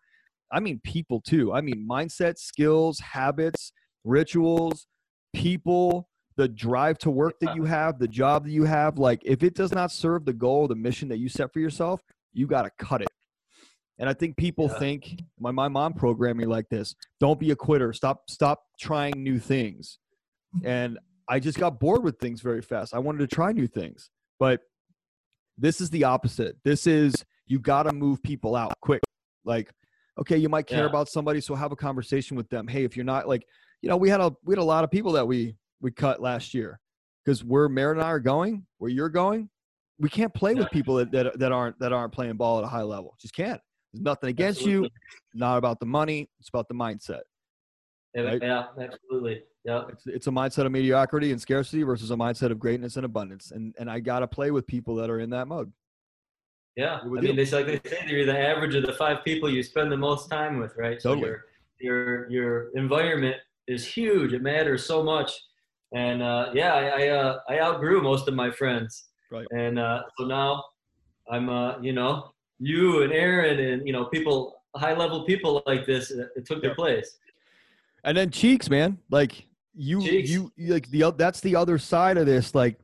Speaker 2: I mean people too. I mean mindset, skills, habits, rituals, people, the drive to work that you have, the job that you have. Like if it does not serve the goal, the mission that you set for yourself, you got to cut it. And I think people
Speaker 3: Yeah.
Speaker 2: think my, my mom programmed me like this. Don't be a quitter. Stop stop trying new things. And I just got bored with things very fast. I wanted to try new things. But this is the opposite. This is you got to move people out quick. Like okay, you might care
Speaker 3: Yeah.
Speaker 2: about somebody so have a conversation with them. Hey, if you're not like, you know, we had a we had a lot of people that we we cut last year because where Merritt and I are going, where you're going, we can't play with people that, that that aren't that aren't playing ball at a high level. Just can't. There's nothing against you. Not about the money. It's about the mindset.
Speaker 3: Yeah,
Speaker 2: Right?
Speaker 3: yeah, absolutely. Yeah.
Speaker 2: It's it's a mindset of mediocrity and scarcity versus a mindset of greatness and abundance. And and I gotta play with people that are in that mode.
Speaker 3: Yeah, I mean, it's like they say you're the average of the five people you spend the most time with, right? So
Speaker 2: Totally.
Speaker 3: your your your environment is huge. It matters so much, and uh, yeah, I I, uh, I outgrew most of my friends,
Speaker 2: Right.
Speaker 3: And uh, so now I'm, uh, you know, you and Aaron and you know people, high level people like this, it took their place.
Speaker 2: And then cheeks, man. Like you,
Speaker 3: Cheeks.
Speaker 2: you, like the that's the other side of this. Like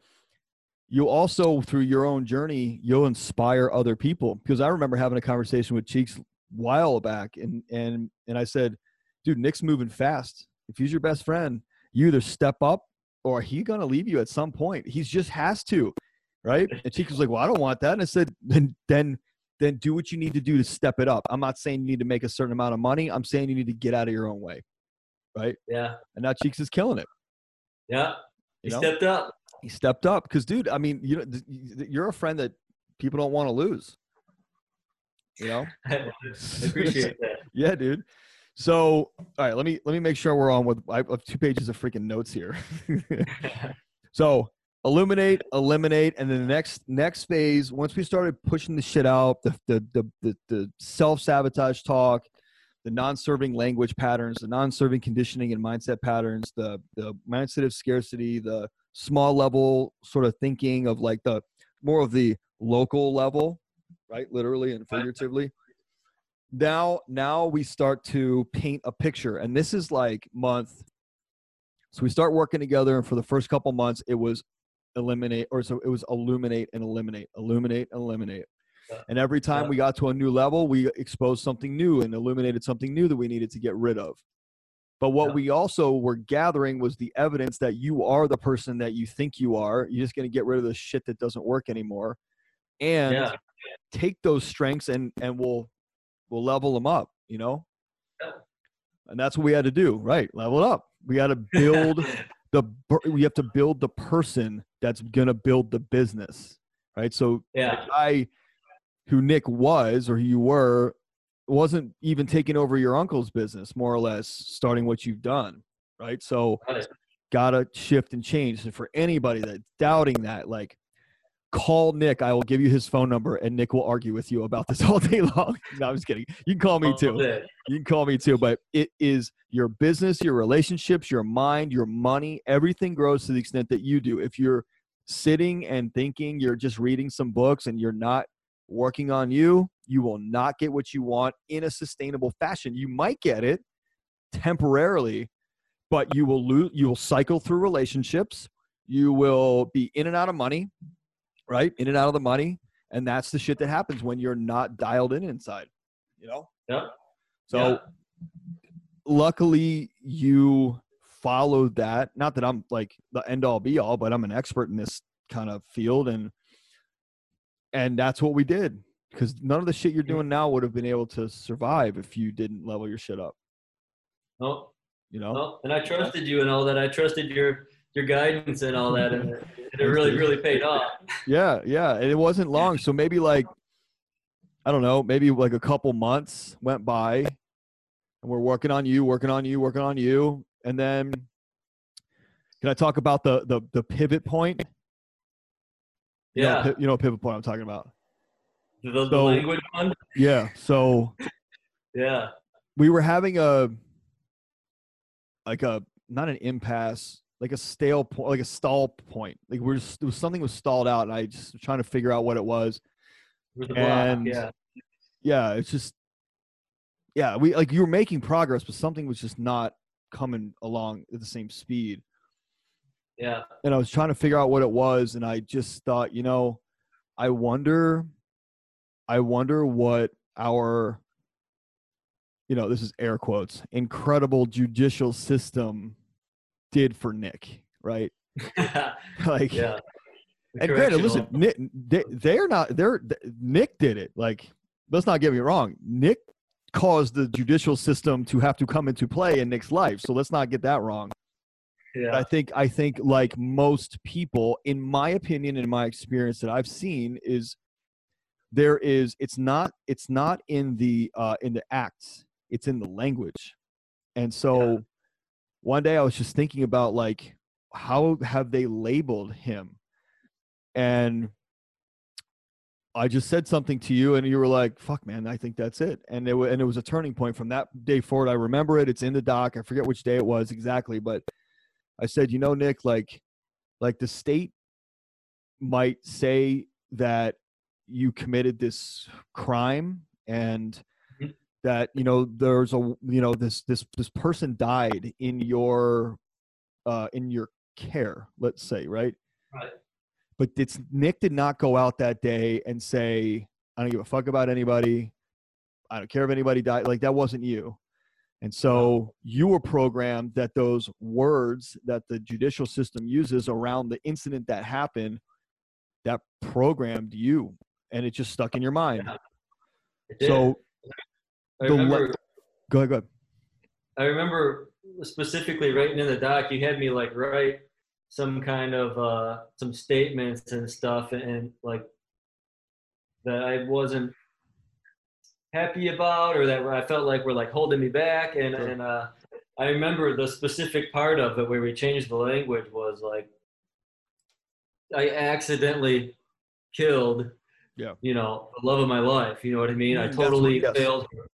Speaker 2: you also through your own journey, you'll inspire other people. Because I remember having a conversation with Cheeks while back, and and and I said, "Dude, Nick's moving fast. If he's your best friend, you either step up or he gonna leave you at some point. He's just has to, right?" And Cheeks was like, "Well, I don't want that." And I said, "Then then." Then do what you need to do to step it up. I'm not saying you need to make a certain amount of money. I'm saying you need to get out of your own way right?
Speaker 3: Yeah,
Speaker 2: And now Cheeks is killing it.
Speaker 3: yeah.
Speaker 2: You
Speaker 3: He
Speaker 2: know?
Speaker 3: stepped up.
Speaker 2: he stepped up because, dude, I mean, you know, you're a friend that people don't want to lose. You know? [laughs]
Speaker 3: I appreciate that. [laughs]
Speaker 2: yeah, dude. So, all right, let me let me make sure we're on with. I have two pages of freaking notes here. [laughs] so, illuminate, eliminate, and then the next next phase. Once we started pushing the shit out, the the the the, the self sabotage talk, the non-serving language patterns, the non-serving conditioning and mindset patterns, the the mindset of scarcity, the small level sort of thinking of like the more of the local level, right? Literally and figuratively. Now, now we start to paint a picture, and this is like month. So we start working together, and for the first couple months, it was eliminate, or so it was illuminate and eliminate, illuminate, eliminate. And every time we got to a new level, we exposed something new and illuminated something new that we needed to get rid of. But what
Speaker 3: Yeah.
Speaker 2: we also were gathering was the evidence that you are the person that you think you are. You're just going to get rid of the shit that doesn't work anymore, and
Speaker 3: Yeah.
Speaker 2: take those strengths and and we'll we'll level them up. You know,
Speaker 3: Yeah.
Speaker 2: and that's what we had to do. Right, level it up. We got to build [laughs] the we have to build the person that's gonna build the business, right? So
Speaker 3: yeah,
Speaker 2: I, who Nick was or who you were, wasn't even taking over your uncle's business, more or less, starting what you've done, right? So gotta shift and change. And for anybody that's doubting that, like call Nick. I will give you his phone number and Nick will argue with you about this [laughs] all day long. [laughs] no, I'm just kidding. You can call me
Speaker 3: oh,
Speaker 2: too. You can call me too, but it is your business, your relationships, your mind, your money, everything grows to the extent that you do. If you're sitting and thinking you're just reading some books and you're not working on you, you will not get what you want in a sustainable fashion. You might get it temporarily, but you will lose you will cycle through relationships. You will be in and out of money, right? In and out of the money, and that's the shit that happens when you're not dialed in inside, you know?
Speaker 3: Yep.
Speaker 2: So
Speaker 3: Yeah.
Speaker 2: luckily you followed that. Not that I'm like the end all be all, but I'm an expert in this kind of field and and that's what we did. Because none of the shit you're doing now would have been able to survive if you didn't level your shit up.
Speaker 3: No,
Speaker 2: You know?
Speaker 3: no, and I trusted you and all that. I trusted your your guidance and all that, [laughs] and it, really, really paid off.
Speaker 2: Yeah, yeah. And it wasn't long. So maybe like I don't know, maybe like a couple months went by and we're working on you, working on you, working on you. And then can I talk about the the the pivot point? You know,
Speaker 3: Yeah,
Speaker 2: you know pivot point I'm talking about.
Speaker 3: the, the
Speaker 2: So-
Speaker 3: language one.
Speaker 2: Yeah. So [laughs]
Speaker 3: Yeah,
Speaker 2: we were having a like a not an impasse, like a stale point, like a stall point. Like we're just it was something was stalled out, and I just was trying to figure out what it was.
Speaker 3: the block.
Speaker 2: And-
Speaker 3: Yeah,
Speaker 2: Yeah, it's just yeah, we like you were making progress, but something was just not coming along at the same speed.
Speaker 3: yeah,
Speaker 2: and I was trying to figure out what it was, and I just thought, you know, I wonder, I wonder what our, you know, this is air quotes, incredible judicial system did for Nick, right? [laughs] like,
Speaker 3: yeah.
Speaker 2: And granted, listen, Nick, they, they're not, they're Nick did it. Like, let's not get me wrong, Nick caused the judicial system to have to come into play in Nick's life, so let's not get that wrong. But
Speaker 3: Yeah,
Speaker 2: I think I think like most people, in my opinion, in my experience that I've seen, is there is it's not it's not in the uh, in the acts, it's in the language. And so
Speaker 3: Yeah.
Speaker 2: One day I was just thinking about like how have they labeled him? And I just said something to you, and you were like, "Fuck, man, I think that's it." And it wa- and it was a turning point from that day forward. I remember it. It's in the doc. I forget which day it was exactly, but I said, "You know, Nick, like, like the state might say that you committed this crime and. That you know there's a you know this this this person died in your uh in your care let's say right
Speaker 3: Right.
Speaker 2: but it's nick did not go out that day and say i don't give a fuck about anybody i don't care if anybody died like that wasn't you and so you were programmed that those words that the judicial system uses around the incident that happened that programmed you and it just stuck in your mind
Speaker 3: Yeah. It did.
Speaker 2: so
Speaker 3: I
Speaker 2: the le- go ahead go ahead
Speaker 3: I remember specifically writing in the doc. You had me like write some kind of uh, some statements and stuff, and, like that I wasn't happy about, or that I felt like were like holding me back. And
Speaker 2: Sure.
Speaker 3: and uh, I remember the specific part of it where we changed the language was like I accidentally killed.
Speaker 2: Yeah.
Speaker 3: You know, the love of my life. You know what I mean?
Speaker 2: Mm,
Speaker 3: I
Speaker 2: what-
Speaker 3: totally
Speaker 2: yes.
Speaker 3: failed her.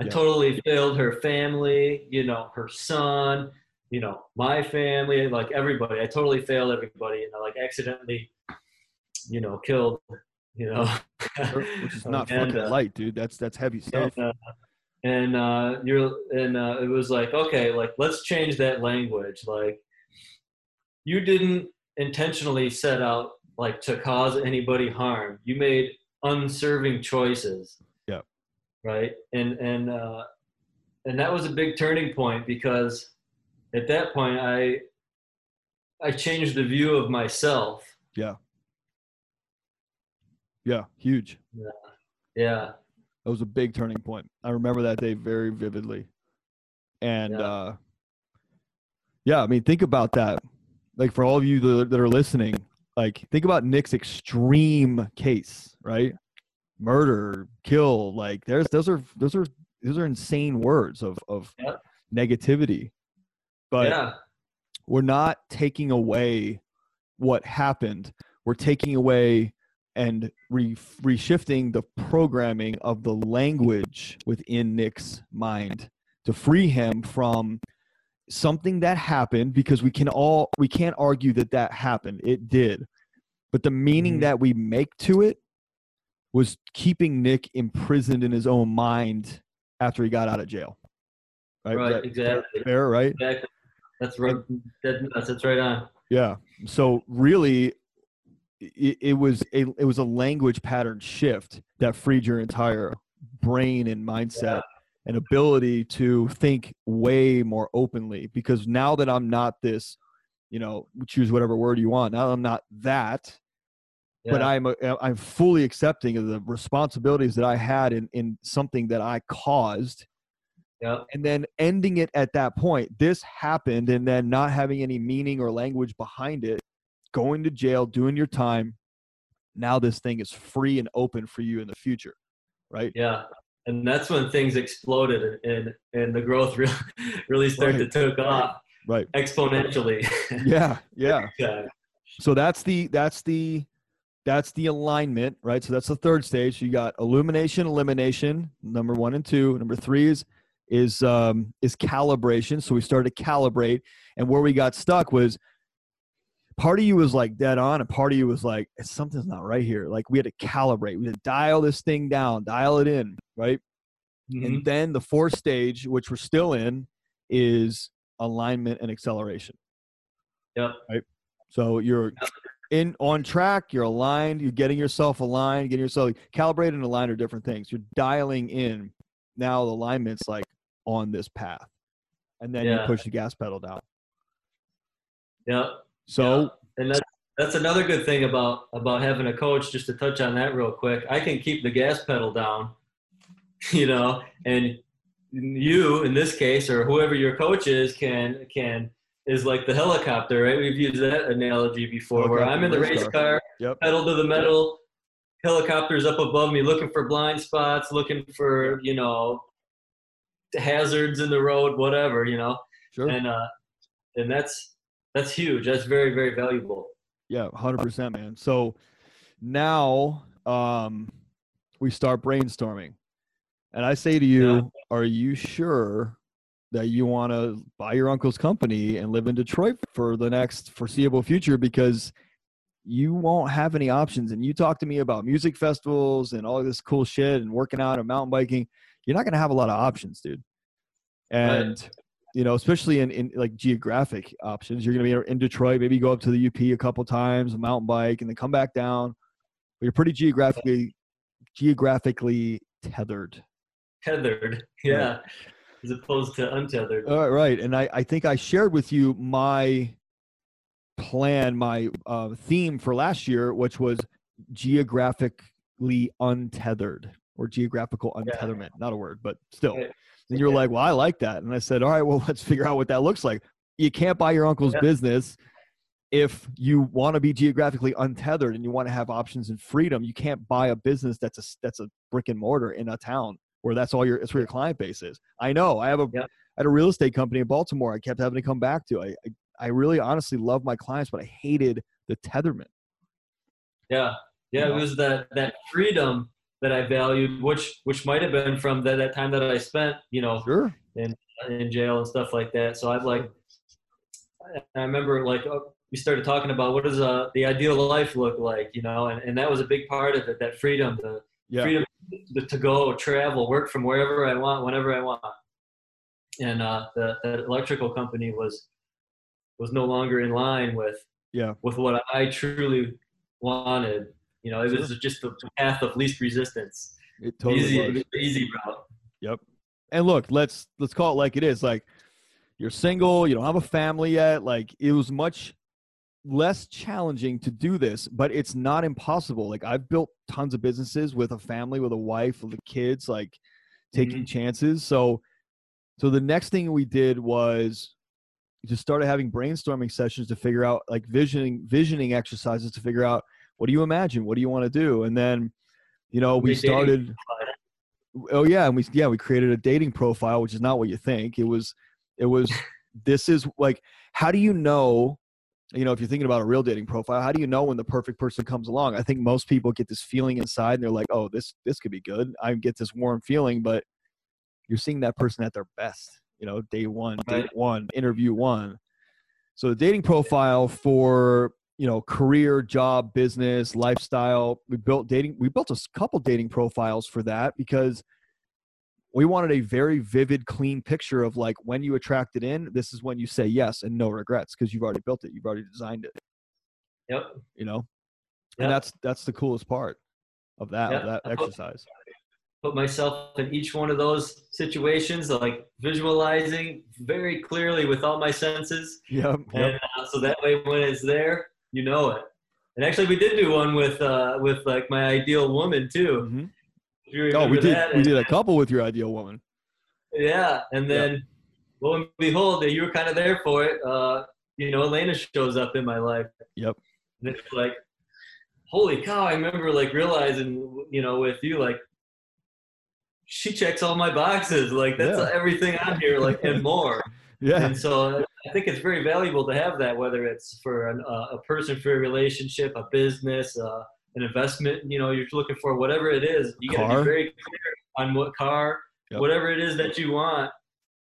Speaker 3: I
Speaker 2: Yeah.
Speaker 3: totally failed her family, you know, her son, you know, my family, like everybody. I totally failed everybody, and I like accidentally, you know, killed, you know,
Speaker 2: which is [laughs] not
Speaker 3: and,
Speaker 2: fucking
Speaker 3: uh,
Speaker 2: light dude that's that's heavy stuff
Speaker 3: and, uh, and uh, you're and uh, it was like okay, like let's change that language. Like you didn't intentionally set out like to cause anybody harm. You made unserving choices. Right. And and uh, and that was a big turning point because at that point I I changed the view of myself.
Speaker 2: yeah Yeah, huge
Speaker 3: Yeah. Yeah.
Speaker 2: That was a big turning point. I remember that day very vividly. And
Speaker 3: Yeah.
Speaker 2: uh Yeah, I mean, think about that. Like for all of you that are listening, like think about Nick's extreme case, right? Murder, kill, like there's those are those are those are insane words of of negativity. But
Speaker 3: yeah,
Speaker 2: we're not taking away what happened. We're taking away and re- reshifting the programming of the language within Nick's mind to free him from something that happened because we can all we can't argue that that happened it did but the meaning
Speaker 3: Mhm.
Speaker 2: that we make to it was keeping nick imprisoned in his own mind after he got out of jail right,
Speaker 3: right,
Speaker 2: That-
Speaker 3: exactly,
Speaker 2: fair right
Speaker 3: exactly. That's right. That, that's, that's right on.
Speaker 2: Yeah. So really, it, it was a it was a language pattern shift that freed your entire brain and mindset and ability to think way more openly. Because now that I'm not this, you know, choose whatever word you want. Now I'm not that, but I'm a, uh, I'm fully accepting of the responsibilities that I had in in something that I caused
Speaker 3: Yep.
Speaker 2: and then ending it at that point this happened and then not having any meaning or language behind it going to jail doing your time now this thing is free and open for you in the future right
Speaker 3: Yeah, and that's when things exploded and and the growth [laughs] really really started
Speaker 2: Right.
Speaker 3: to take off
Speaker 2: right
Speaker 3: exponentially. [laughs]
Speaker 2: yeah yeah
Speaker 3: yeah.
Speaker 2: so that's the that's the that's the alignment right? So that's the third stage. You got illumination elimination number one and two. Number three is is um is calibration. So we started to calibrate. And where we got stuck was part of you was like dead on and part of you was like something's not right here. Like we had to calibrate. We had to dial this thing down dial it in right?
Speaker 3: Mhm.
Speaker 2: and then the fourth stage which we're still in is alignment and acceleration.
Speaker 3: Yep.
Speaker 2: right? So you're in on track you're aligned you're getting yourself aligned getting yourself calibrated and aligned are different things you're dialing in now the alignment's like on this path and then you push the gas pedal down
Speaker 3: Yep.
Speaker 2: so
Speaker 3: Yeah. and that's that's another good thing about about having a coach. Just to touch on that real quick, I can keep the gas pedal down, [laughs] you know, and you in this case or whoever your coach is can can is like the helicopter, right? We've used that analogy before, where I'm in the
Speaker 2: race car.
Speaker 3: car,
Speaker 2: Yep.
Speaker 3: pedal to the metal, helicopters up above me, looking for blind spots, looking for you know hazards in the road, whatever, you know,
Speaker 2: sure
Speaker 3: and uh, and that's that's huge. That's very very valuable.
Speaker 2: Yeah, hundred percent, man. So now um, we start brainstorming, and I say to you,
Speaker 3: Yeah.
Speaker 2: "Are you sure that you want to buy your uncle's company and live in Detroit for the next foreseeable future?" Because you won't have any options. And you talk to me about music festivals and all this cool shit and working out and mountain biking. You're not going to have a lot of options, dude. And you know, especially in, in like geographic options. You're going to be in Detroit, maybe go up to the UP a couple times, mountain bike, and then come back down. But you're pretty geographically geographically tethered.
Speaker 3: Tethered, yeah, as opposed to untethered.
Speaker 2: All right, right. And I, I think I shared with you my plan, my uh, theme for last year, which was geographically untethered or geographical
Speaker 3: Yeah.
Speaker 2: untetherment. Not a word, but still. And you're like, well, I like that. And I said, all right, well, [laughs] let's figure out what that looks like. You can't buy your uncle's
Speaker 3: Yeah.
Speaker 2: business if you want to be geographically untethered and you want to have options and freedom. You can't buy a business that's a that's a brick and mortar in a town where that's all your that's where your client base is. I know. I have a
Speaker 3: Yeah.
Speaker 2: I had a real estate company in Baltimore. I kept having to come back to. I I, I really honestly love my clients, but I hated the tetherment.
Speaker 3: Yeah, yeah,
Speaker 2: You
Speaker 3: it was that that freedom that I valued, which which might have been from that, that time that I spent, you know,
Speaker 2: Sure.
Speaker 3: in jail and stuff like that. So I've like, I remember like oh, we started talking about what does uh, the ideal life look like, you know, and, and that was a big part of it, that freedom, the
Speaker 2: Yeah.
Speaker 3: freedom to, to go, travel, work from wherever I want, whenever I want. And uh, the, the electrical company was was no longer in line with
Speaker 2: Yeah.
Speaker 3: with what I truly wanted. You know, it was just the path of least resistance.
Speaker 2: It totally was.
Speaker 3: easy, easy route.
Speaker 2: Yep. And look, let's let's call it like it is. Like you're single, you don't have a family yet. Like it was much less challenging to do this, but it's not impossible. Like I've built tons of businesses with a family, with a wife, with the kids, like taking chances. So so the next thing we did was just started having brainstorming sessions to figure out like visioning visioning exercises to figure out what do you imagine? What do you want to do? And then you know we started oh yeah and we yeah we created a dating profile which is not what you think. It was it was [laughs] this is like how do you know you know if you're thinking about a real dating profile how do you know when the perfect person comes along? I think most people get this feeling inside and they're like oh this this could be good. I get this warm feeling but you're seeing that person at their best you know day one date one interview one. So the dating profile for you know career job business lifestyle we built dating we built a couple dating profiles for that because we wanted a very vivid clean picture of like when you attract it in this is when you say yes and no regrets because you've already built it you've already designed it
Speaker 3: Yep.
Speaker 2: you know
Speaker 3: Yep.
Speaker 2: and that's that's the coolest part of that of that exercise
Speaker 3: Put myself in each one of those situations, like visualizing very clearly with all my senses.
Speaker 2: yep, yep.
Speaker 3: and uh, so that way when it's there you know it and actually we did do one with uh with like my ideal woman too
Speaker 2: Mhm. Oh we did. we
Speaker 3: And-
Speaker 2: did a couple with your ideal woman.
Speaker 3: Yeah and then lo and behold that you were kind of there for it uh you know elena shows up in my life.
Speaker 2: Yep.
Speaker 3: and it's like holy cow i remember like realizing you know with you like she checks all my boxes. Like that's
Speaker 2: Yeah.
Speaker 3: everything on here like and [laughs] more.
Speaker 2: Yeah.
Speaker 3: And so I think it's very valuable to have that, whether it's for an, uh, a person for a relationship, a business, uh, an investment. You know, you're looking for whatever it is. You got to be very clear on what car,
Speaker 2: Yep.
Speaker 3: whatever it is that you want.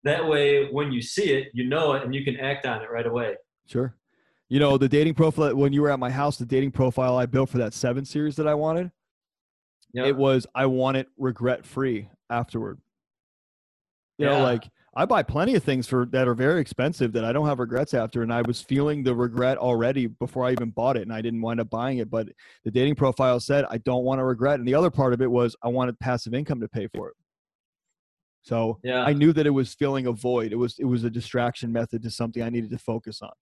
Speaker 3: That way, when you see it, you know it, and you can act on it right away.
Speaker 2: Sure. You know, the dating profile, when you were at my house, the dating profile I built for that seven series that I wanted,
Speaker 3: Yeah.
Speaker 2: it was I want it regret free afterward. You know,
Speaker 3: Yeah.
Speaker 2: like I buy plenty of things for that are very expensive that I don't have regrets after. And I was feeling the regret already before I even bought it. And I didn't wind up buying it. But the dating profile said, I don't want to regret. And the other part of it was I wanted passive income to pay for it. So
Speaker 3: yeah.
Speaker 2: I knew that it was filling a void. It was it was a distraction method to something I needed to focus on.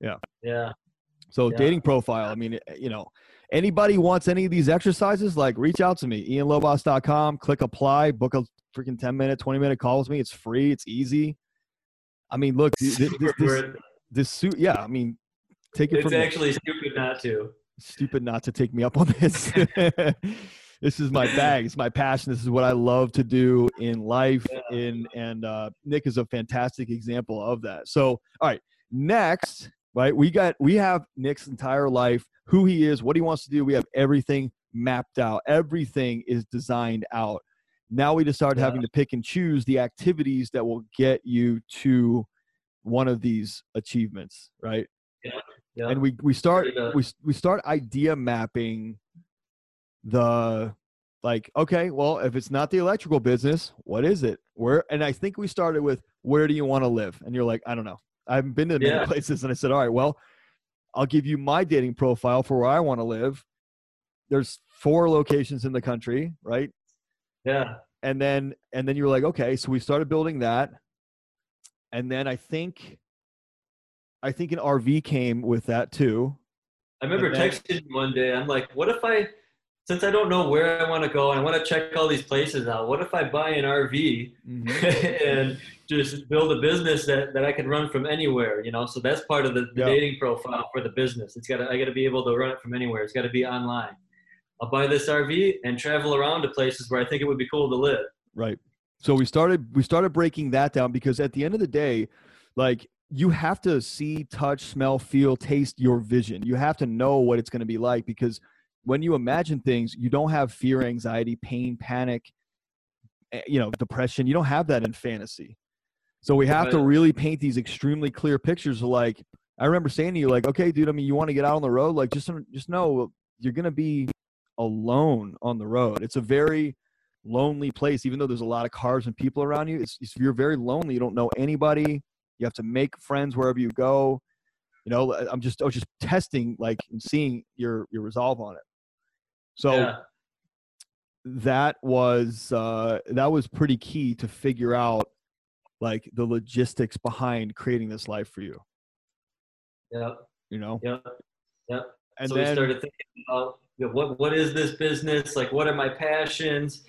Speaker 3: yeah. Yeah.
Speaker 2: So
Speaker 3: Yeah.
Speaker 2: dating profile, I mean, eh, you know, anybody wants any of these exercises, like reach out to me, ianlobos.com, click apply, book a freaking 10 minute, 20 minute call with me. It's free. It's easy. I mean, look, th- th- this, this, this suit, yeah, I mean, take it
Speaker 3: it's
Speaker 2: from me.
Speaker 3: actually stupid not to.
Speaker 2: stupid not to take me up on this. [laughs] [laughs] this is my bag. It's my passion. This is what I love to do in life. In and uh, Nick is a fantastic example of that. So, all right, next, right? We got we have Nick's entire life, who he is, what he wants to do. We have everything mapped out. Everything is designed out. Now we just start
Speaker 3: Yeah.
Speaker 2: having to pick and choose the activities that will get you to one of these achievements, right?
Speaker 3: Yeah.
Speaker 2: and we we start we we start idea mapping the like okay well if it's not the electrical business what is it where and i think we started with where do you want to live and you're like i don't know i haven't been to many
Speaker 3: Yeah.
Speaker 2: places and i said all right well i'll give you my dating profile for where i want to live there's four locations in the country right
Speaker 3: yeah.
Speaker 2: and then and then you're like okay so we started building that and then i think i think an rv came with that too
Speaker 3: I remember
Speaker 2: then-
Speaker 3: texting one day. I'm like, what if I, since I don't know where I want to go and I want to check all these places out, what if I buy an RV mm-hmm. [laughs] and just build a business that, that I can run from anywhere? You know, so that's part of the, the
Speaker 2: Yeah.
Speaker 3: dating profile for the business. It's got to, I got to be able to run it from anywhere. It's got to be online. I'll buy this RV and travel around to places where I think it would be cool to live.
Speaker 2: Right. So we started we started breaking that down because at the end of the day, like you have to see, touch, smell, feel, taste your vision. You have to know what it's going to be like because when you imagine things, you don't have fear, anxiety, pain, panic, eh, you know, depression. You don't have that in fantasy. So we have to really paint these extremely clear pictures of like I remember saying to you like, "Okay, dude, I mean, you want to get out on the road, like just just know you're going to be alone on the road. It's a very lonely place even though there's a lot of cars and people around you it's, it's you're very lonely you don't know anybody you have to make friends wherever you go you know i'm just i was just testing like and seeing your your resolve on it so
Speaker 3: yeah.
Speaker 2: that was uh that was pretty key to figure out like the logistics behind creating this life for you
Speaker 3: Yeah.
Speaker 2: you know
Speaker 3: Yeah. Yeah.
Speaker 2: and
Speaker 3: so
Speaker 2: then
Speaker 3: we started thinking about you know, what what is this business like what are my passions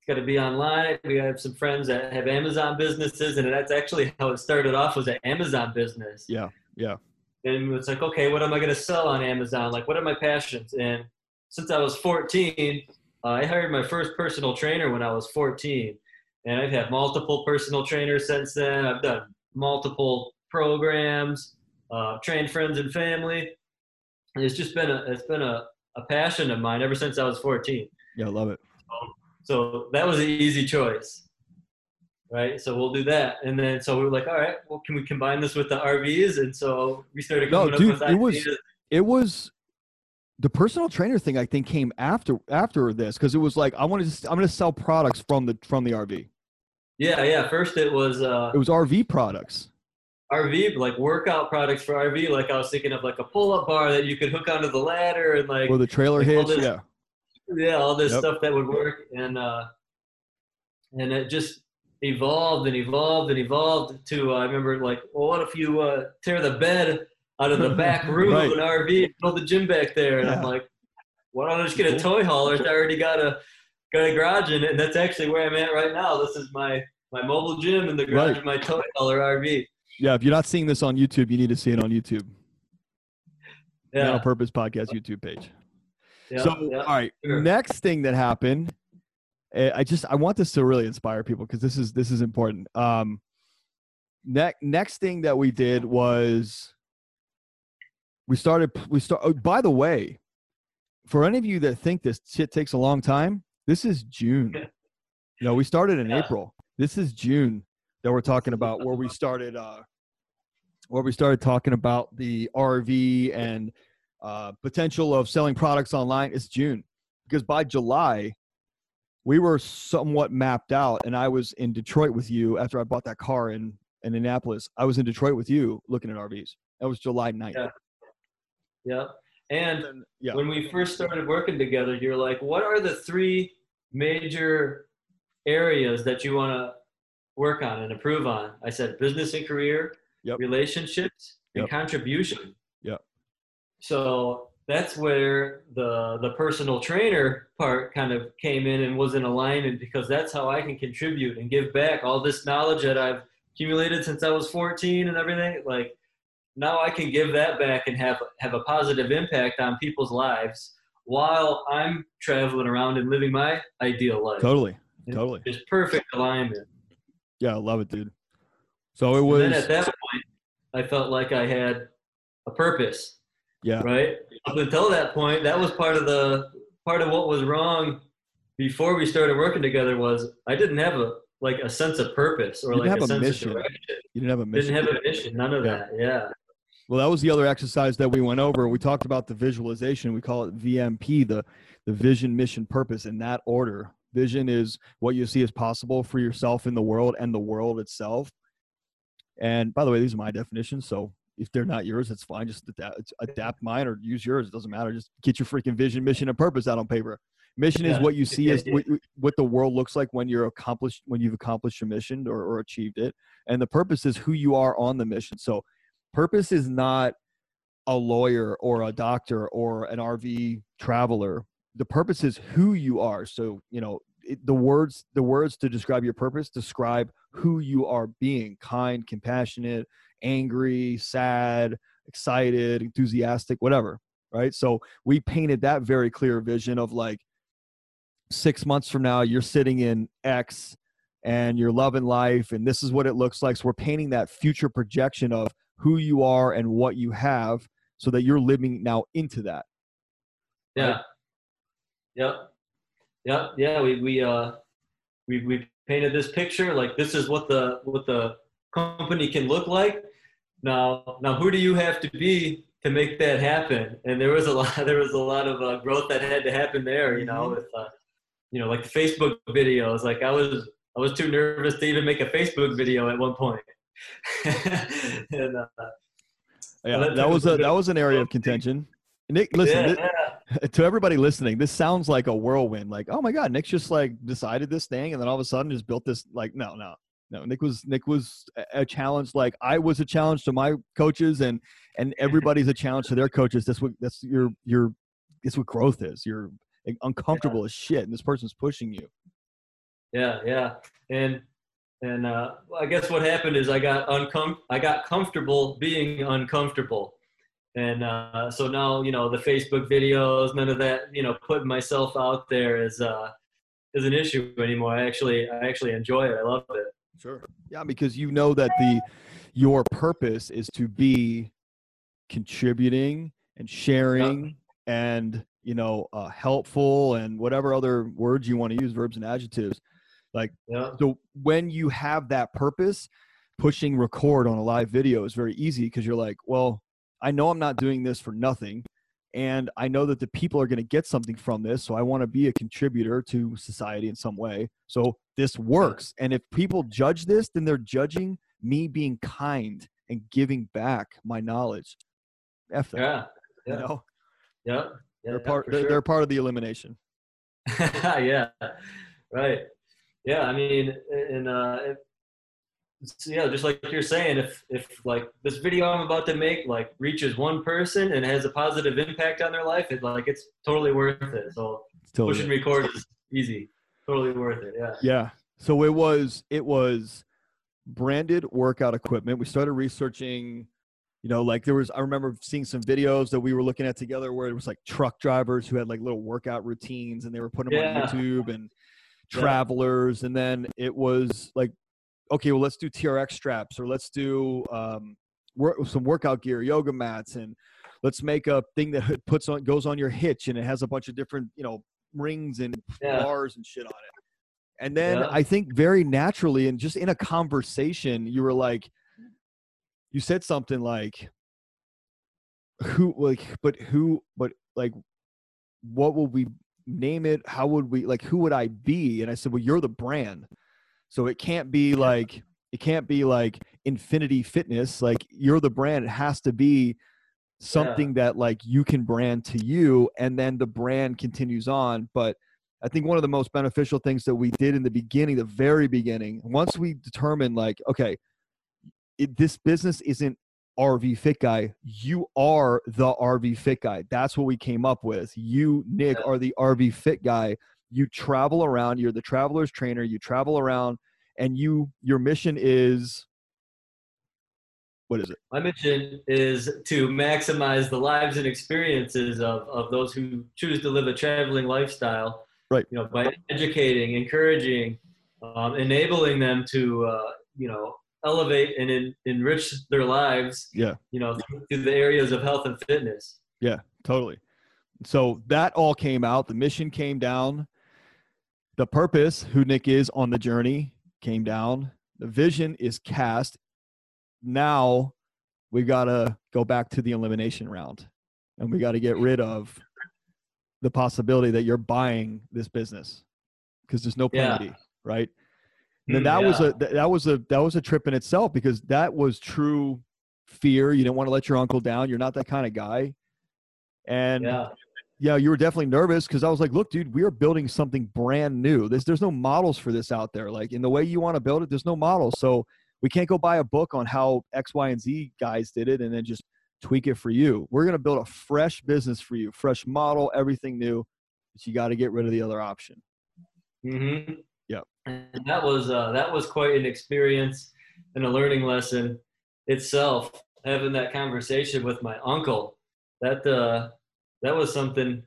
Speaker 3: it's got to be online. We have some friends that have Amazon businesses, and that's actually how it started off was an Amazon business.
Speaker 2: Yeah, yeah.
Speaker 3: And it's like, okay, what am I going to sell on Amazon? Like, what are my passions? And since I was 14, uh, I hired my first personal trainer when I was 14, and I've had multiple personal trainers since then. I've done multiple programs, uh, trained friends and family. And it's just been a it's been a, a passion of mine ever since I was 14.
Speaker 2: Yeah, I love it.
Speaker 3: So that was an easy choice, right? So we'll do that, and then so we were like, all right, well, can we combine this with the RVs? And so we started
Speaker 2: No, dude,
Speaker 3: up with
Speaker 2: it was- It was the personal trainer thing. I think came after after this because it was like I wanted to. I'm going to sell products from the from the RV.
Speaker 3: Yeah, yeah. First it was uh,
Speaker 2: It was RV products.
Speaker 3: RV, like workout products for RV. Like I was thinking of like a pull-up bar that you could hook onto the ladder and like
Speaker 2: Or the trailer
Speaker 3: like
Speaker 2: hitch.
Speaker 3: this-
Speaker 2: Yeah.
Speaker 3: yeah, all this
Speaker 2: Yep.
Speaker 3: stuff that would work, and uh, and it just evolved and evolved and evolved to. Uh, I remember like, well, what if you uh, tear the bed out of the back [laughs] room
Speaker 2: Right.
Speaker 3: of an RV and build the gym back there? And I'm like, why don't I just get a toy hauler? I already got a got a garage in it, and that's actually where I'm at right now. This is my my mobile gym in the garage
Speaker 2: Right.
Speaker 3: of my toy hauler RV.
Speaker 2: Yeah. If you're not seeing this on YouTube, you need to see it on YouTube. Men
Speaker 3: Yeah.
Speaker 2: on Purpose Podcast YouTube page.
Speaker 3: yeah,
Speaker 2: so,
Speaker 3: yeah.
Speaker 2: all right,
Speaker 3: sure.
Speaker 2: next thing that happened, eh, I just I want this to really inspire people because this is this is important. Um, next next thing that we did was we started we start. Oh, by the way, for any of you that think this shit takes a long time, this is June. You know, we started in
Speaker 3: Yeah.
Speaker 2: April. This is June that we're talking about where we started. Uh, where we started talking about the RV and uh, potential of selling products online is June because by July we were somewhat mapped out and I was in Detroit with you after I bought that car in, in Annapolis. I was in Detroit with you looking at RVs. That was July 9th.
Speaker 3: Yeah. yeah. And
Speaker 2: yeah.
Speaker 3: when we first started working together, you're like, what are the three major areas that you want to work on and improve on? I said business and career,
Speaker 2: Yep.
Speaker 3: relationships, and
Speaker 2: Yep.
Speaker 3: contribution.
Speaker 2: Yep.
Speaker 3: So that's where the the personal trainer part kind of came in and was in alignment because that's how I can contribute and give back all this knowledge that I've accumulated since I was 14 and everything. Like now I can give that back and have have a positive impact on people's lives while I'm traveling around and living my ideal life.
Speaker 2: Totally. Totally.
Speaker 3: It's perfect alignment.
Speaker 2: Yeah, I love it, dude. So it
Speaker 3: And
Speaker 2: was
Speaker 3: then at that point, I felt like I had a purpose.
Speaker 2: Yeah.
Speaker 3: Right. Up until that point, that was part of the part of what was wrong before we started working together was I didn't have a like a sense of purpose or like a,
Speaker 2: a
Speaker 3: sense
Speaker 2: mission.
Speaker 3: of direction.
Speaker 2: you didn't have a mission.
Speaker 3: Didn't have a mission. None of
Speaker 2: Yeah.
Speaker 3: that. Yeah.
Speaker 2: Well, that was the other exercise that we went over. We talked about the visualization. We call it VMP, the the vision, mission, purpose in that order. Vision is what you see as possible for yourself in the world and the world itself. And by the way, these are my definitions. So if they're not yours, it's fine. Just adapt, adapt mine or use yours. It doesn't matter. Just get your freaking vision, mission, and purpose out on paper. Mission is what you see
Speaker 3: Yeah,
Speaker 2: as
Speaker 3: yeah.
Speaker 2: what, what the world looks like when you're accomplished, when you've accomplished your mission or, or achieved it. And the purpose is who you are on the mission. So purpose is not a lawyer or a doctor or an RV traveler. The purpose is who you are. So, you know, it, the words the words to describe your purpose describe who you are being kind, compassionate, angry, sad, excited, enthusiastic, whatever, right? So, we painted that very clear vision of like 6 months from now you're sitting in X and you're loving life and this is what it looks like. So, we're painting that future projection of who you are and what you have so that you're living now into that.
Speaker 3: Yeah.
Speaker 2: Right.
Speaker 3: Yep. Yep. Yeah. We we uh we we painted this picture like this is what the what the company can look like. Now now who do you have to be to make that happen? And there was a [laughs] lot there was a lot of uh, growth that had to happen there. You know,
Speaker 2: Mhm.
Speaker 3: with uh, you know like the Facebook videos. Like I was I was too nervous to even make a Facebook video at one point. [laughs] and, uh,
Speaker 2: Yeah,
Speaker 3: that
Speaker 2: was
Speaker 3: a
Speaker 2: that was an area of contention. Nick, listen,
Speaker 3: yeah. [laughs]
Speaker 2: to everybody listening, this sounds like a whirlwind. Like, oh my God, Nick's just like decided this thing, and then all of a sudden just built this. Like, no, no, no. Nick was Nick was a- challenge. Like I was a challenge to my coaches, and and [laughs] everybody's a challenge to their coaches. That's what that's your your. That's what growth is. You're uncomfortable as shit, and this person's pushing you.
Speaker 3: yeah, yeah. And and uh, I guess what happened is I got uncom- I got comfortable being uncomfortable, and uh, so now you know the Facebook videos, none of that, you know, putting myself out there is uh, is an issue anymore. I actually I actually enjoy it. I love it.
Speaker 2: Sure. Yeah, because you know that the your purpose is to be contributing and sharing and you know uh, helpful and whatever other words you want to use verbs and adjectives like
Speaker 3: Yeah.
Speaker 2: so when you have that purpose pushing record on a live video is very easy because you're like well i know i'm not doing this for nothing and i know that the people are going to get something from this so i want to be a contributor to society in some way so this works and if people judge this then they're judging me being kind and giving back my knowledge F that,
Speaker 3: Yeah.
Speaker 2: you
Speaker 3: Yeah.
Speaker 2: know
Speaker 3: Yeah. Yeah.
Speaker 2: they're part they're,
Speaker 3: sure.
Speaker 2: they're part of the elimination [laughs]
Speaker 3: yeah, right. Yeah, I mean, and uh, yeah, just like you're saying, if if like this video I'm about to make like reaches one person and has a positive impact on their life, it like it's totally worth it. So
Speaker 2: totally
Speaker 3: push and record is easy, totally worth it. Yeah.
Speaker 2: Yeah. So it was it was branded workout equipment. We started researching, you know, like there was I remember seeing some videos that we were looking at together where it was like truck drivers who had like little workout routines and they were putting them
Speaker 3: Yeah.
Speaker 2: on YouTube and travelers and then it was like okay, well let's do TRX straps or let's do um work, some workout gear, yoga mats and let's make a thing that puts on goes on your hitch and it has a bunch of different, you know, rings and
Speaker 3: Yeah.
Speaker 2: bars and shit on it. And then
Speaker 3: Yeah.
Speaker 2: I think very naturally and just in a conversation, you were like, you said something like, who, like, but who, but like, what will we name it? How would we, like, who would I be? And I said, well, you're the brand. So it can't be like, it can't be like Infinity Fitness. Like, you're the brand. It has to be something that like you can brand to you and then the brand continues on but i think one of the most beneficial things that we did in the beginning the very beginning once we determined like okay it, this business isn't rv fit guy you are the rv fit guy that's what we came up with you nick
Speaker 3: Yeah.
Speaker 2: are the rv fit guy you travel around you're the traveler's trainer you travel around and you your mission is what is it
Speaker 3: My mission is to maximize the lives and experiences of, of those who choose to live a traveling lifestyle.
Speaker 2: Right.
Speaker 3: You know, by educating, encouraging, um, enabling them to, uh, you know, elevate and en- enrich their lives.
Speaker 2: Yeah.
Speaker 3: You know, through, through the areas of health and fitness.
Speaker 2: Yeah, totally. So that all came out. The mission came down. The purpose, who Nick is on the journey, came down. The vision is cast. Now we got to go back to the elimination round and we got to get rid of the possibility that you're buying this business because there's no plan
Speaker 3: Yeah.
Speaker 2: B, right? And then
Speaker 3: Mm,
Speaker 2: that was a that was a that was a trip in itself because that was true fear. You didn't want to let your uncle down. You're not that kind of guy. And
Speaker 3: yeah.
Speaker 2: Yeah, you were definitely nervous because I was like, look, dude, we are building something brand new. There's there's no models for this out there. Like in the way you want to build it, there's no models. So we can't go buy a book on how X, Y, and Z guys did it and then just tweak it for you. We're gonna build a fresh business for you, fresh model, everything new. But you got to get rid of the other option.
Speaker 3: Mm-hmm.
Speaker 2: Yep.
Speaker 3: And that was uh, that was quite an experience and a learning lesson itself. Having that conversation with my uncle, that uh, that was something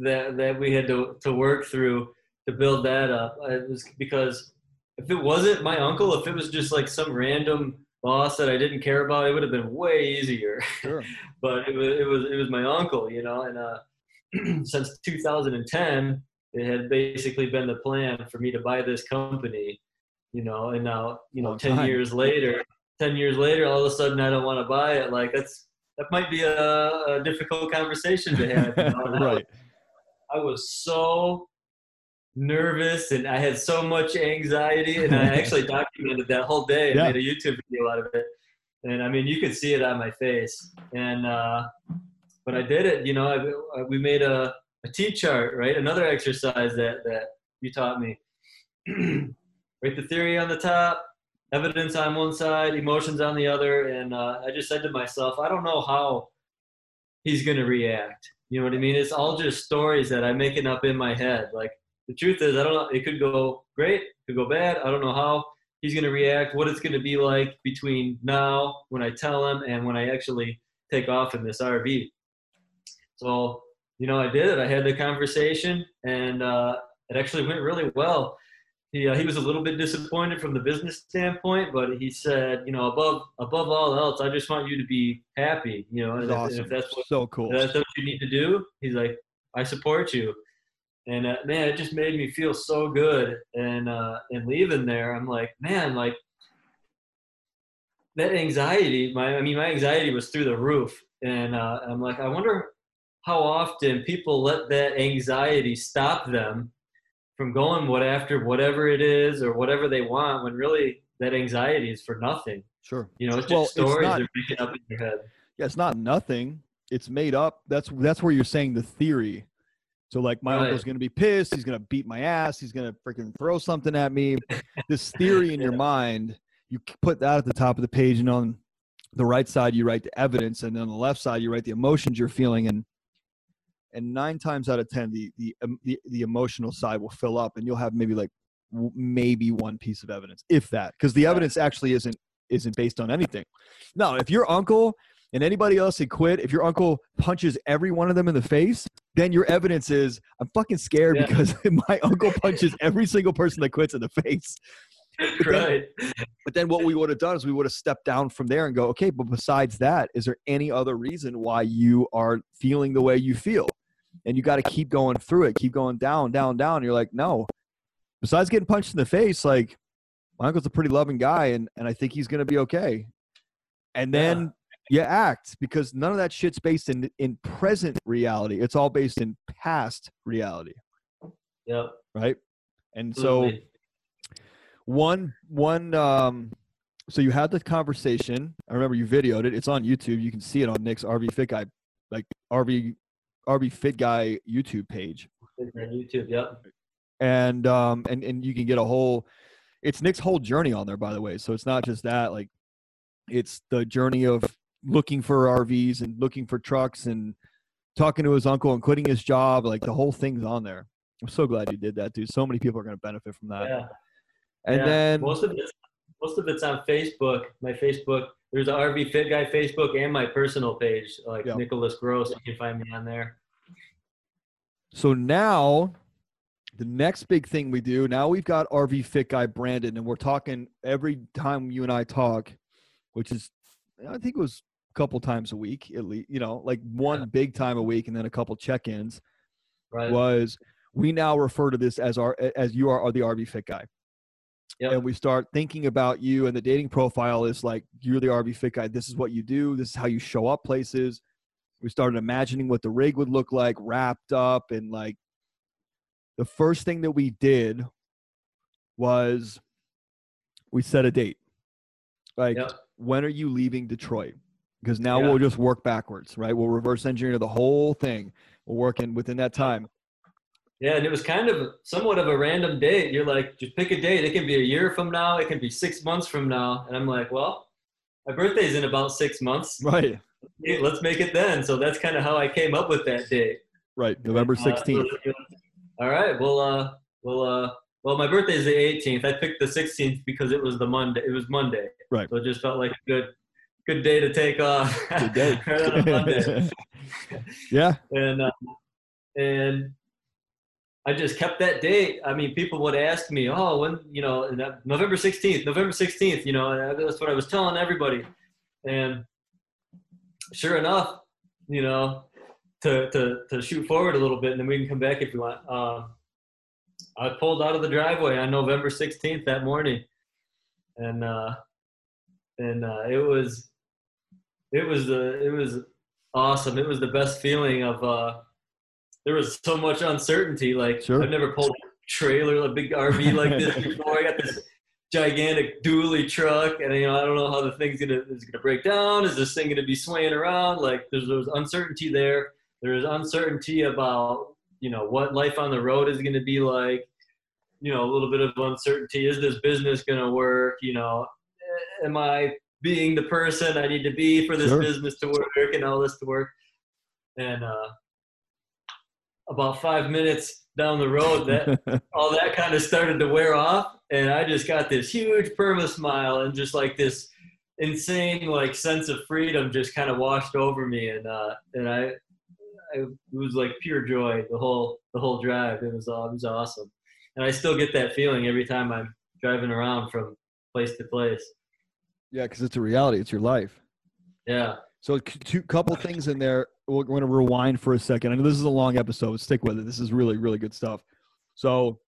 Speaker 3: that that we had to to work through to build that up. It was because if it wasn't my uncle, if it was just like some random boss that I didn't care about, it would have been way easier
Speaker 2: Sure. [laughs]
Speaker 3: but it was it was it was my uncle, you know, and uh, [clears throat] since 2010, it had basically been the plan for me to buy this company, you know, and now you know,
Speaker 2: Long
Speaker 3: 10
Speaker 2: time.
Speaker 3: years later, 10 years later, all of a sudden I don't want to buy it. Like that's that might be a, a difficult conversation to have. You know? [laughs] I was-
Speaker 2: right.
Speaker 3: I was so nervous and I had so much anxiety and I [laughs] actually documented that whole day and
Speaker 2: Yeah.
Speaker 3: made a YouTube video out of it. And I mean, you could see it on my face. And, uh, but I did it, you know, I, we made a, a T chart, right? Another exercise that, that you taught me. [clears throat] Write the theory on the top, evidence on one side, emotions on the other. And uh, I just said to myself, I don't know how he's going to react. You know what I mean? It's all just stories that I'm making up in my head. Like, the truth is, I don't know. It could go great, could go bad. I don't know how he's going to react, what it's going to be like between now when I tell him and when I actually take off in this RV. So, you know, I did it. I had the conversation, and uh, it actually went really well. He, uh, he was a little bit disappointed from the business standpoint, but he said, you know, above above all else, I just want you to be happy, you know, and, if,
Speaker 2: awesome.
Speaker 3: and if that's what
Speaker 2: so cool.
Speaker 3: that's what you need to do. He's like, I support you. And uh, man, it just made me feel so good. And uh, and leaving there, I'm like, man, like that anxiety. My, I mean, my anxiety was through the roof. And uh, I'm like, I wonder how often people let that anxiety stop them from going what after whatever it is or whatever they want, when really that anxiety is for nothing.
Speaker 2: Sure.
Speaker 3: You know, it's just
Speaker 2: Well, it's
Speaker 3: stories
Speaker 2: not-
Speaker 3: they're making up in your head.
Speaker 2: Yeah, it's not nothing. It's made up. That's that's where you're saying the theory. So like my
Speaker 3: Right.
Speaker 2: uncle's gonna be pissed. He's gonna beat my ass. He's gonna freaking throw something at me. this [laughs] theory in your
Speaker 3: Yeah.
Speaker 2: mind, you put that at the top of the page, and on the right side you write the evidence, and then on the left side you write the emotions you're feeling, and and nine times out of ten, the the um, the, the emotional side will fill up, and you'll have maybe like w- maybe one piece of evidence, if that, because the evidence actually isn't isn't based on anything. now if your uncle and anybody else had quit, if your uncle punches every one of them in the face, then your evidence is I'm fucking scared
Speaker 3: Yeah.
Speaker 2: because [laughs] my uncle punches every single person that quits in the face. then-
Speaker 3: right.
Speaker 2: But then what we would have done is we would have stepped down from there and go, okay, but besides that, is there any other reason why you are feeling the way you feel? And you got to keep going through it, keep going down, down, down. You're like, no. Besides getting punched in the face, like my uncle's a pretty loving guy, and and I think he's gonna be okay. And
Speaker 3: Yeah.
Speaker 2: then you act because none of that shit's based in in present reality. It's all based in past reality,
Speaker 3: Yep.
Speaker 2: right? And so one one um so you had the conversation i remember you videoed it it's on youtube you can see it on nick's rv fit guy like rv rv fit guy youtube page
Speaker 3: YouTube. Yep.
Speaker 2: and um and and you can get a whole it's nick's whole journey on there by the way so it's not just that like it's the journey of looking for rvs and looking for trucks and talking to his uncle and quitting his job like the whole thing's on there i'm so glad you did that dude so many people are going to benefit from that
Speaker 3: Yeah.
Speaker 2: and
Speaker 3: yeah.
Speaker 2: then
Speaker 3: most of it's most of it's on Facebook. My Facebook. There's a RV Fit Guy Facebook and my personal page, like
Speaker 2: Yeah.
Speaker 3: Nicholas Gross. You can find me on there.
Speaker 2: So now, the next big thing we do now we've got RV Fit Guy Brandon, and we're talking every time you and I talk, which is I think it was a couple times a week at least. You know, like one
Speaker 3: Yeah.
Speaker 2: big time a week, and then a couple check-ins.
Speaker 3: Right.
Speaker 2: Was we now refer to this as our as you are the RV Fit Guy,
Speaker 3: Yep.
Speaker 2: and we start thinking about you, and the dating profile is like you're the RV Fit Guy. This is what you do. This is how you show up places we started imagining what the rig would look like wrapped up and like the first thing that we did was we set a date like
Speaker 3: Yep.
Speaker 2: when are you leaving detroit because now
Speaker 3: Yeah.
Speaker 2: we'll just work backwards right we'll reverse engineer the whole thing we're working within that time
Speaker 3: Yeah, and it was kind of somewhat of a random date. You're like, just pick a date. It can be a year from now. It can be six months from now. And I'm like, well, my birthday's in about six months.
Speaker 2: right
Speaker 3: let's make it then. So that's kind of how I came up with that date.
Speaker 2: right november
Speaker 3: Uh,
Speaker 2: 16th
Speaker 3: all right. Well, uh, well, uh, well, my birthday is the 18th. I picked the 16th because it was the Monday. It was Monday.
Speaker 2: Right.
Speaker 3: So it just felt like a good, good day to take off.
Speaker 2: Good day. [laughs]
Speaker 3: right [laughs]
Speaker 2: yeah
Speaker 3: and uh, and I just kept that date. I mean, people would ask me, "Oh, when you know, November 16th, November 16th." You know, that's what I was telling everybody. And sure enough, you know, to to to shoot forward a little bit, and then we can come back if you want. Um, I pulled out of the driveway on November 16th that morning, and uh, and uh, it was it was the it was awesome. It was the best feeling of uh, there was so much uncertainty. Like
Speaker 2: Sure.
Speaker 3: I've never pulled a trailer, a big RV like this before. I got this gigantic dually truck, and you know I don't know how the thing's gonna is gonna break down. Is this thing gonna be swaying around? Like there's there's uncertainty there. There's uncertainty about you know what life on the road is gonna be like. You know a little bit of uncertainty. Is this business gonna work? You know, am I being the person I need to be for this
Speaker 2: Sure.
Speaker 3: business to work and all this to work? And uh, about five minutes down the road, that [laughs] all that kind of started to wear off, and I just got this huge perma smile and just like this insane like sense of freedom just kind of washed over me, and uh, and I, I it was like pure joy the whole the whole drive. It was uh, it was awesome, and I still get that feeling every time I'm driving around from place to place.
Speaker 2: Yeah, because it's a reality. It's your life.
Speaker 3: Yeah.
Speaker 2: So, two couple things in there. We're going to rewind for a second. I know this is a long episode. Stick with it. This is really, really good stuff. So,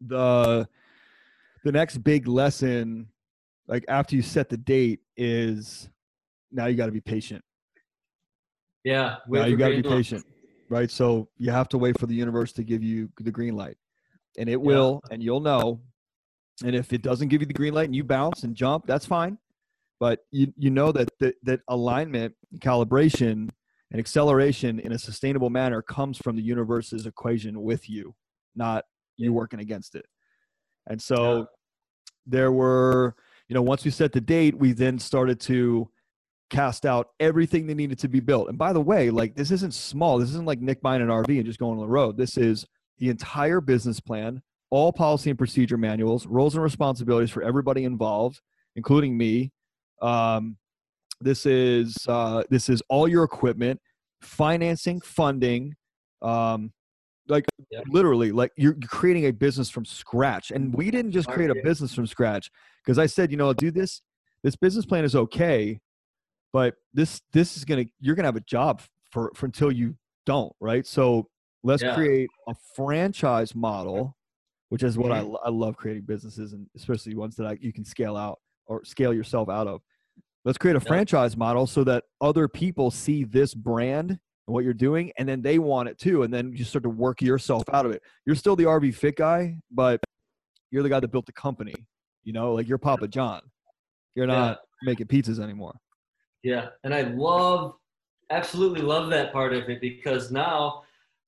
Speaker 2: the the next big lesson, like after you set the date, is now you got to be patient.
Speaker 3: Yeah.
Speaker 2: Now you got to be patient, right? So you have to wait for the universe to give you the green light, and it will, and you'll know. And if it doesn't give you the green light and you bounce and jump, that's fine but you you know that that, that alignment calibration and acceleration in a sustainable manner comes from the universe's equation with you not you working against it. And so yeah. there were you know once we set the date we then started to cast out everything that needed to be built. And by the way like this isn't small. This isn't like nick buying an rv and just going on the road. This is the entire business plan all policy and procedure manuals roles and responsibilities for everybody involved including me um, this is uh, this is all your equipment, financing, funding, um, like yeah. literally, like you're creating a business from scratch. And we didn't just create a business from scratch because I said, you know, I'll do this. This business plan is okay, but this this is gonna you're gonna have a job for, for until you don't, right? So let's yeah. create a franchise model, which is what mm-hmm. I, I love creating businesses and especially ones that I, you can scale out or scale yourself out of. Let's create a franchise model so that other people see this brand and what you're doing, and then they want it too. And then you start to work yourself out of it. You're still the RV fit guy, but you're the guy that built the company. You know, like you're Papa John. You're not yeah. making pizzas anymore.
Speaker 3: Yeah, and I love, absolutely love that part of it because now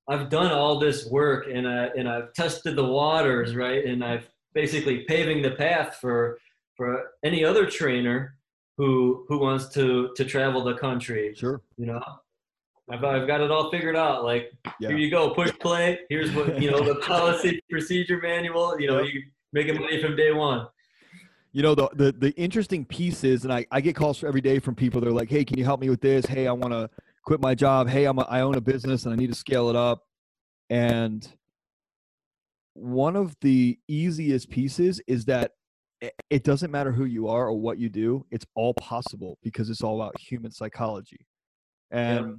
Speaker 3: I've done all this work and I and I've tested the waters, right? And I've basically paving the path for for any other trainer who who wants to to travel the country.
Speaker 2: Sure.
Speaker 3: You know, I've I've got it all figured out. Like yeah. here you go, push play. Here's what you know the [laughs] policy procedure manual. You know, you making money from day one.
Speaker 2: You know the, the the interesting piece is, and I, I get calls every day from people. They're like, "Hey, can you help me with this? Hey, I want to quit my job. Hey, I'm a, I own a business and I need to scale it up." And one of the easiest pieces is that it doesn't matter who you are or what you do it's all possible because it's all about human psychology and yeah.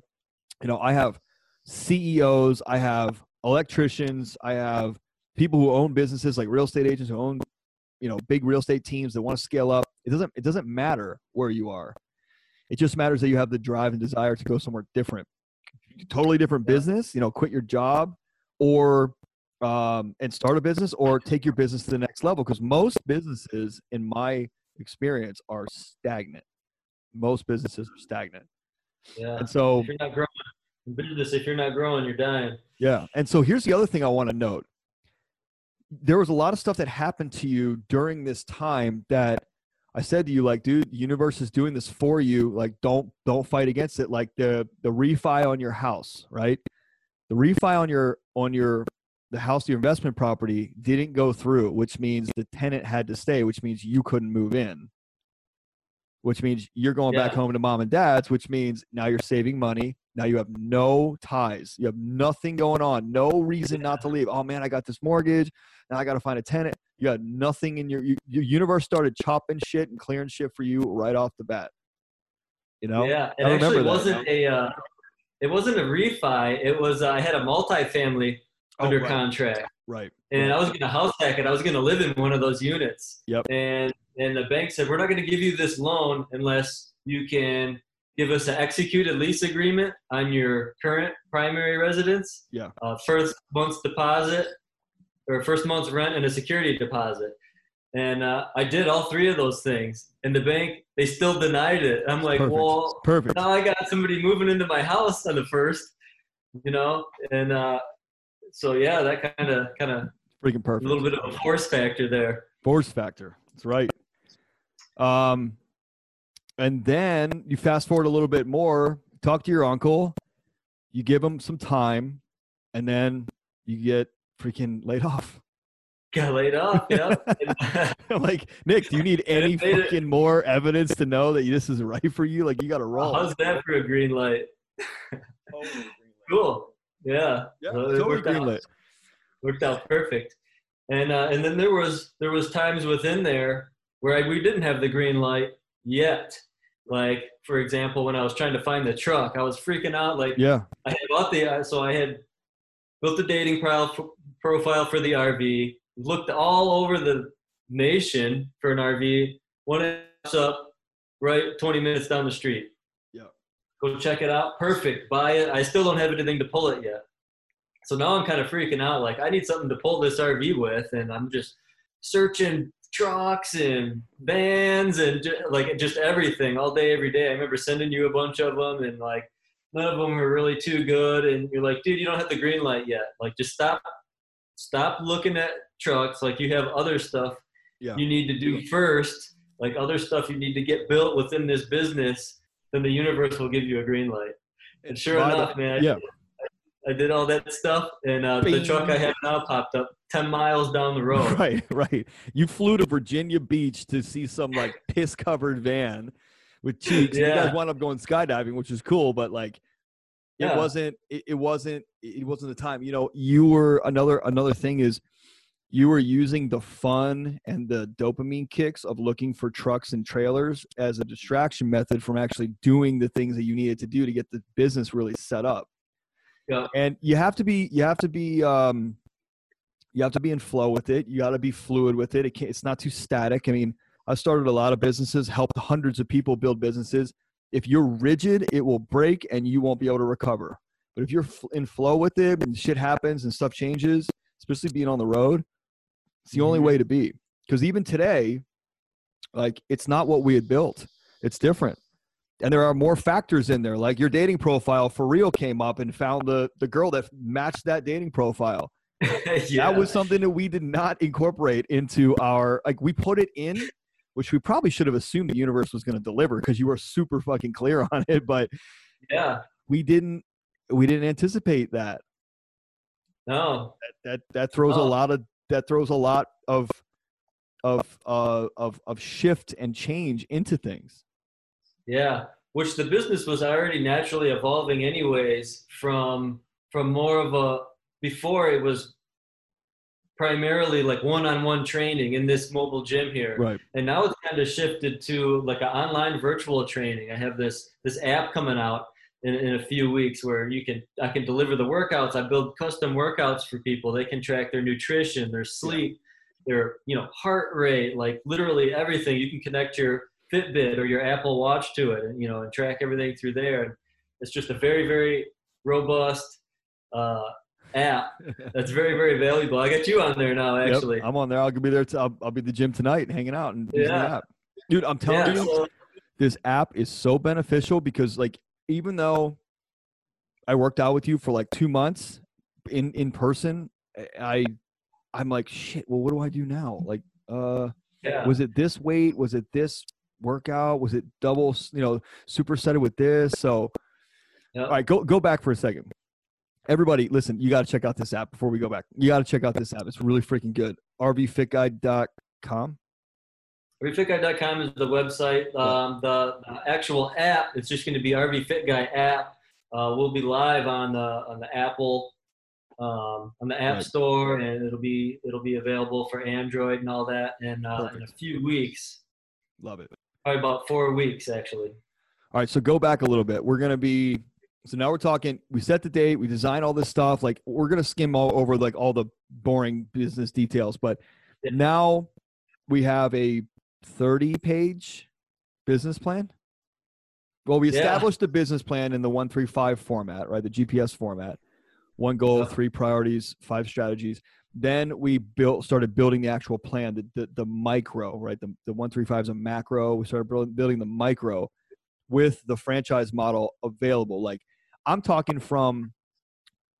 Speaker 2: you know i have ceos i have electricians i have people who own businesses like real estate agents who own you know big real estate teams that want to scale up it doesn't it doesn't matter where you are it just matters that you have the drive and desire to go somewhere different totally different yeah. business you know quit your job or um, and start a business or take your business to the next level because most businesses in my experience are stagnant most businesses are stagnant
Speaker 3: yeah
Speaker 2: and so
Speaker 3: if you're not growing in business if you're not growing you're dying
Speaker 2: yeah and so here's the other thing i want to note there was a lot of stuff that happened to you during this time that I said to you, like, dude, the universe is doing this for you. Like, don't don't fight against it. Like the the refi on your house, right? The refi on your on your the house, your investment property, didn't go through, which means the tenant had to stay, which means you couldn't move in, which means you're going yeah. back home to mom and dad's, which means now you're saving money. Now you have no ties. You have nothing going on. No reason yeah. not to leave. Oh man, I got this mortgage. Now I got to find a tenant. You got nothing in your, you, your universe started chopping shit and clearing shit for you right off the bat. You know?
Speaker 3: Yeah. It actually wasn't a, uh, it wasn't a refi. It was, uh, I had a multifamily oh, under
Speaker 2: right.
Speaker 3: contract.
Speaker 2: Right.
Speaker 3: And I was going to house hack it. I was going to live in one of those units.
Speaker 2: Yep.
Speaker 3: And and the bank said we're not going to give you this loan unless you can give us an executed lease agreement on your current primary residence.
Speaker 2: Yeah.
Speaker 3: Uh, first month's deposit or first month's rent and a security deposit. And uh, I did all three of those things, and the bank they still denied it. I'm like,
Speaker 2: Perfect.
Speaker 3: well,
Speaker 2: Perfect.
Speaker 3: Now I got somebody moving into my house on the first, you know, and uh, so yeah, that kind of kind of
Speaker 2: freaking perfect.
Speaker 3: A little bit of a force factor there.
Speaker 2: Force factor. That's right. Um, and then you fast forward a little bit more. Talk to your uncle. You give him some time, and then you get freaking laid off.
Speaker 3: Got laid off. Yeah. [laughs]
Speaker 2: Like, Nick, do you need any fucking more evidence to know that this is right for you? Like, you got to roll.
Speaker 3: How's that for a green light? cool. Yeah.
Speaker 2: Yeah. So totally worked green out.
Speaker 3: Worked out perfect. And uh, and then there was there was times within there where I, we didn't have the green light yet. Like for example, when I was trying to find the truck, I was freaking out. Like
Speaker 2: yeah,
Speaker 3: I had bought the so I had built the dating profile profile for the RV, looked all over the nation for an RV. One up right 20 minutes down the street. Go check it out. Perfect. Buy it. I still don't have anything to pull it yet. So now I'm kind of freaking out. Like I need something to pull this RV with, and I'm just searching trucks and vans and just, like just everything all day, every day. I remember sending you a bunch of them, and like none of them were really too good. And you're like, dude, you don't have the green light yet. Like just stop, stop looking at trucks. Like you have other stuff yeah. you need to do first. Like other stuff you need to get built within this business. Then the universe will give you a green light. And sure enough, the, man,
Speaker 2: yeah.
Speaker 3: I did all that stuff, and uh, the truck I have now popped up ten miles down the road. [laughs]
Speaker 2: Right, right. You flew to Virginia Beach to see some like [laughs] piss covered van with cheeks. Yeah. You guys wound up going skydiving, which is cool, but like it yeah. wasn't. It, it wasn't. It wasn't the time. You know, you were another another thing is you were using the fun and the dopamine kicks of looking for trucks and trailers as a distraction method from actually doing the things that you needed to do to get the business really set up.
Speaker 3: Yeah.
Speaker 2: And you have to be you have to be um you have to be in flow with it. You got to be fluid with it. it can't, it's not too static. I mean, I started a lot of businesses, helped hundreds of people build businesses. If you're rigid, it will break and you won't be able to recover. But if you're in flow with it and shit happens and stuff changes, especially being on the road, it's the only mm-hmm. way to be. Because even today, like it's not what we had built. It's different and there are more factors in there like your dating profile for real came up and found the the girl that matched that dating profile yeah. [laughs] that was something that we did not incorporate into our like we put it in which we probably should have assumed the universe was going to deliver because you were super fucking clear [laughs] on it but
Speaker 3: yeah
Speaker 2: we didn't we didn't anticipate that
Speaker 3: no
Speaker 2: that that, that throws a lot of that throws a lot of of uh of of shift and change into things.
Speaker 3: Yeah, which the business was already naturally evolving anyways from from more of a before it was primarily like one-on-one training in this mobile gym here.
Speaker 2: Right.
Speaker 3: And now it's kind of shifted to like an online virtual training. I have this this app coming out in, in a few weeks where you can i can deliver the workouts i build custom workouts for people they can track their nutrition their sleep yeah. their you know heart rate like literally everything you can connect your Fitbit or your Apple Watch to it, and you know, and track everything through there. And it's just a very, very robust uh, app [laughs] that's very, very valuable. I got you on there now, actually.
Speaker 2: Yep, I'm on there. I'll be there. T- I'll, I'll be at the gym tonight, hanging out and using yeah. the app. Dude, I'm telling yeah, you, so- this app is so beneficial because, like, even though I worked out with you for like two months in in person, I I'm like, shit. Well, what do I do now? Like, uh, yeah. was it this weight? Was it this workout? Was it double, you know, supersetted with this? So, yep. all right, go go back for a second. Everybody, listen, you got to check out this app before we go back. You got to check out this app. It's really freaking good. RVFitGuide.com.
Speaker 3: RVFitGuide.com is the website. Um, the, the, actual app, it's just going to be RV Fit Guy app. Uh, we'll be live on the on the Apple um, on the App right. Store, and it'll be it'll be available for Android and all that in, uh, in a few weeks.
Speaker 2: Love it.
Speaker 3: Probably about four weeks, actually.
Speaker 2: All right, so go back a little bit. We're gonna be so now we're talking. We set the date. We design all this stuff. Like we're gonna skim all over like all the boring business details, but yeah. now we have a thirty-page business plan. Well, we established yeah. the business plan in the one three five format, right? The GPS format. One goal, yeah. three priorities, five strategies. Then we built, started building the actual plan, the, the, the micro, right? The, the 135 is a macro. We started building the micro with the franchise model available. Like I'm talking from,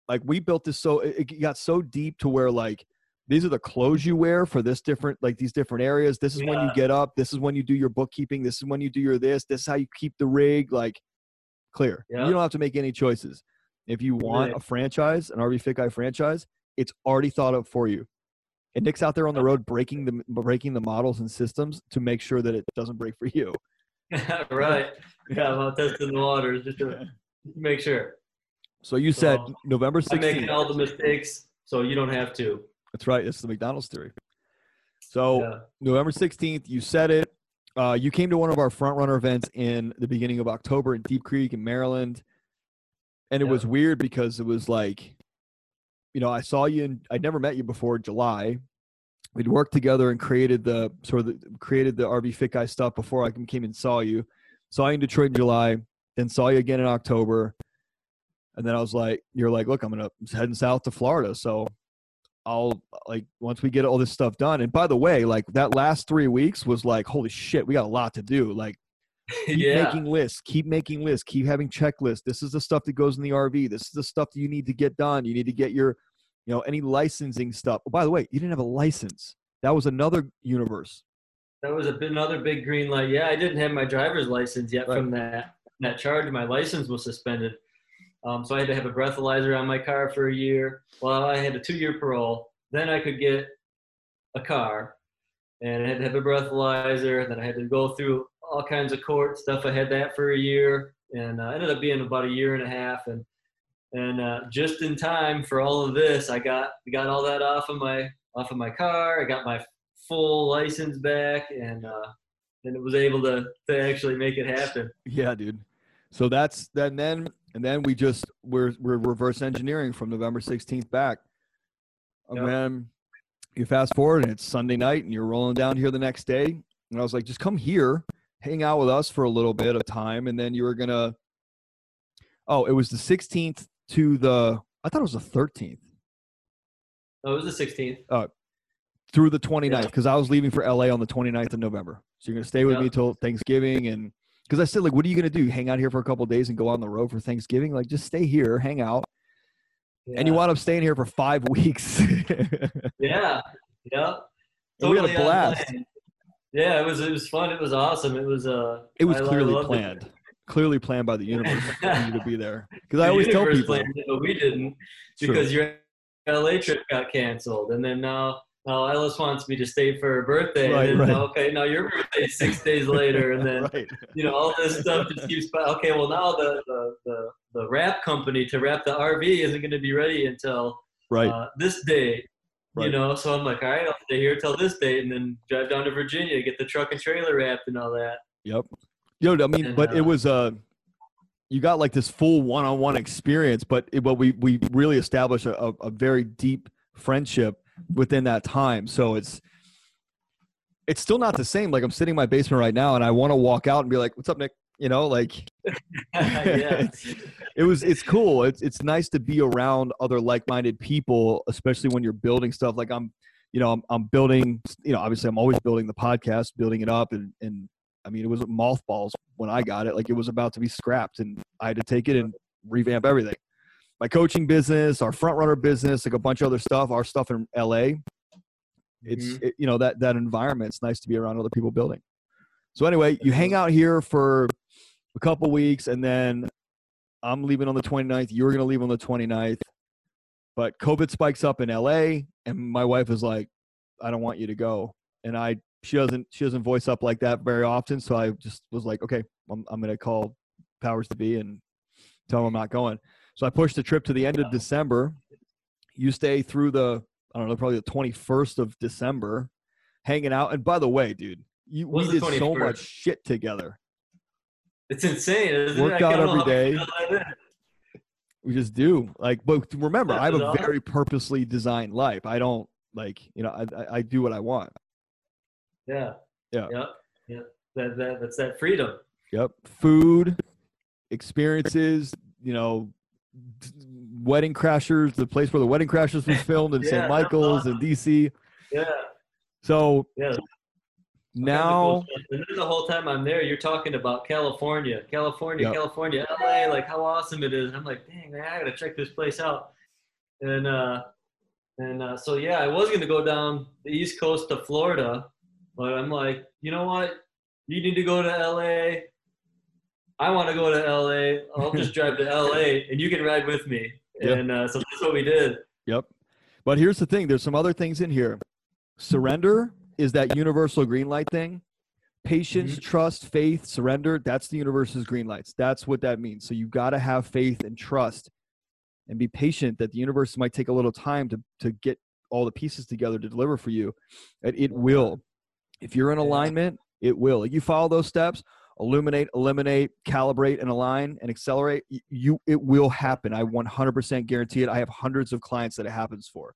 Speaker 2: like we built this so it got so deep to where like these are the clothes you wear for this different like these different areas. This is yeah. when you get up. This is when you do your bookkeeping. This is when you do your this. This is how you keep the rig like clear. Yeah. You don't have to make any choices. If you want a franchise, an RV Fit Guy franchise, it's already thought of for you. And Nick's out there on the road breaking the breaking the models and systems to make sure that it doesn't break for you. [laughs]
Speaker 3: right. Yeah, I'm out testing the waters just to make sure.
Speaker 2: So you said
Speaker 3: So,
Speaker 2: November
Speaker 3: I'm
Speaker 2: 16th.
Speaker 3: making all the mistakes, so you don't have to.
Speaker 2: That's right. It's the McDonald's theory. So
Speaker 3: Yeah.
Speaker 2: November 16th, you said it. Uh, you came to one of our front runner events in the beginning of October in Deep Creek in Maryland. And it
Speaker 3: Yeah.
Speaker 2: was weird because it was like, you know, I saw you and I'd never met you before July. We'd worked together and created the sort of the, created the RV Fit Guy stuff before I came and saw you. Saw you in Detroit in July, then saw you again in October. And then I was like, you're like, look, I'm gonna I'm heading south to Florida. So I'll like once we get all this stuff done. And by the way, like that last three weeks was like, holy shit, we got a lot to do. Like [laughs] keep
Speaker 3: yeah.
Speaker 2: making lists, keep making lists, keep having checklists. This is the stuff that goes in the RV. This is the stuff that you need to get done. You need to get your, you know, any licensing stuff. Oh, by the way, you didn't have a license. That was another universe.
Speaker 3: That was a bit, another big green light. Yeah, I didn't have my driver's license yet
Speaker 2: Right.
Speaker 3: from that that charge. My license was suspended, um, so I had to have a breathalyzer on my car for a year. Well, I had a two-year parole. Then I could get a car, and I had to have a breathalyzer. Then I had to go through all kinds of court stuff. I had that for a year, and uh, ended up being about a year and a half. And and uh, just in time for all of this, I got got all that off of my off of my car. I got my full license back, and uh, and was able to to actually make it happen.
Speaker 2: Yeah, dude. So that's then then and then we just we're we're reverse engineering from November 16th back. And
Speaker 3: Yep.
Speaker 2: then you fast forward and it's Sunday night and you're rolling down here the next day. And I was like, just come here, hang out with us for a little bit of time, and then you were gonna Oh, it was the 16th to the I thought it was the 13th
Speaker 3: Oh, it was the 16th.
Speaker 2: Uh, through the 29th because I was leaving for LA on the 29th of November. So you're gonna stay with
Speaker 3: Yeah.
Speaker 2: me till Thanksgiving and because I said like, what are you gonna do? Hang out here for a couple days and go on the road for Thanksgiving? Like, just stay here, hang out. And you wound up staying here for five [laughs] weeks.
Speaker 3: Yeah. Yeah.
Speaker 2: And we had a blast.
Speaker 3: Yeah, it was it was fun. It was awesome. It was uh
Speaker 2: it was
Speaker 3: I- I
Speaker 2: clearly
Speaker 3: it.
Speaker 2: planned, clearly planned by the universe for you to be there. [laughs] Because I always tell people,
Speaker 3: it, but we didn't
Speaker 2: True.
Speaker 3: because your LA trip got canceled, and then now now Ellis wants me to stay for her birthday,
Speaker 2: Right,
Speaker 3: and then
Speaker 2: right.
Speaker 3: okay, now your birthday is six days later, and then [laughs]
Speaker 2: right?
Speaker 3: you know all this stuff just keeps. Okay, well now the the the, the wrap company to wrap the RV isn't going to be ready until
Speaker 2: Right.
Speaker 3: uh, this day.
Speaker 2: Right.
Speaker 3: You know, so I'm like, all right, I'll stay here till this date, and then drive down to Virginia, get the truck and trailer wrapped and all that.
Speaker 2: Yep. You know, I mean,
Speaker 3: And,
Speaker 2: but it
Speaker 3: uh,
Speaker 2: was uh you got like this full one-on-one experience, but it, but we we really established a, a, a very deep friendship within that time. So it's it's still not the same. Like I'm sitting in my basement right now, and I want to walk out and be like, "What's up, Nick?" You know, like [laughs] [laughs] it was it's cool. It's it's nice to be around other like-minded people, especially when you're building stuff. Like I'm, you know, I'm, I'm building. You know, obviously, I'm always building the podcast, building it up, and and I mean, it was mothballs when I got it. Like it was about to be scrapped, and I had to take it and revamp everything. My coaching business, our front runner business, like a bunch of other stuff. Our stuff in LA. It's
Speaker 3: Mhm.
Speaker 2: it, you know that that environment. It's nice to be around other people building. So anyway, you hang out here for a couple weeks, and then I'm leaving on the 29th. You're going to leave on the 29th. But COVID spikes up in LA, and my wife is like, "I don't want you to go." And I, she doesn't, she doesn't voice up like that very often. So I just was like, "Okay, I'm, I'm going to call powers to be and tell them I'm not going." So I pushed the trip to the end of December. You stay through the, I don't know, probably the 21st of December, hanging out. And by the way, dude, you, we did so much shit together.
Speaker 3: It's insane. Isn't
Speaker 2: Worked
Speaker 3: it?
Speaker 2: Out every day.
Speaker 3: people do that.
Speaker 2: We just do. Like, but remember, I have a
Speaker 3: awesome.
Speaker 2: very purposely designed life. I don't like, you know, I, I, I do what I want.
Speaker 3: Yeah.
Speaker 2: Yeah.
Speaker 3: Yep. Yep. That, that, that's that freedom.
Speaker 2: Yep. Food, experiences, you know, wedding crashers, the place where the wedding crashers was filmed in [laughs]
Speaker 3: Yeah,
Speaker 2: St. Michael's and DC.
Speaker 3: Yeah.
Speaker 2: So
Speaker 3: Yeah. All kinds of cool
Speaker 2: now,
Speaker 3: and then the whole time I'm there, you're talking about California, California,
Speaker 2: Yep.
Speaker 3: California, LA, like how awesome it is. And I'm like, dang, man, I gotta check this place out. And uh, and uh, so yeah, I was gonna go down the East Coast to Florida, but I'm like, you know what? You need to go to LA. I want to go to LA. I'll just drive to LA, and you can ride with me.
Speaker 2: Yep.
Speaker 3: And uh, so that's what we did.
Speaker 2: yep. But here's the thing: there's some other things in here. Surrender is that universal green light thing. Patience,
Speaker 3: Mhm.
Speaker 2: trust, faith, surrender. That's the universe's green lights. That's what that means. So you've got to have faith and trust and be patient that the universe might take a little time to, to get all the pieces together to deliver for you. And it will. If you're in alignment, it will. You follow those steps, illuminate, eliminate, calibrate, and align and accelerate, you it will happen. I 100% guarantee it. I have hundreds of clients that it happens for.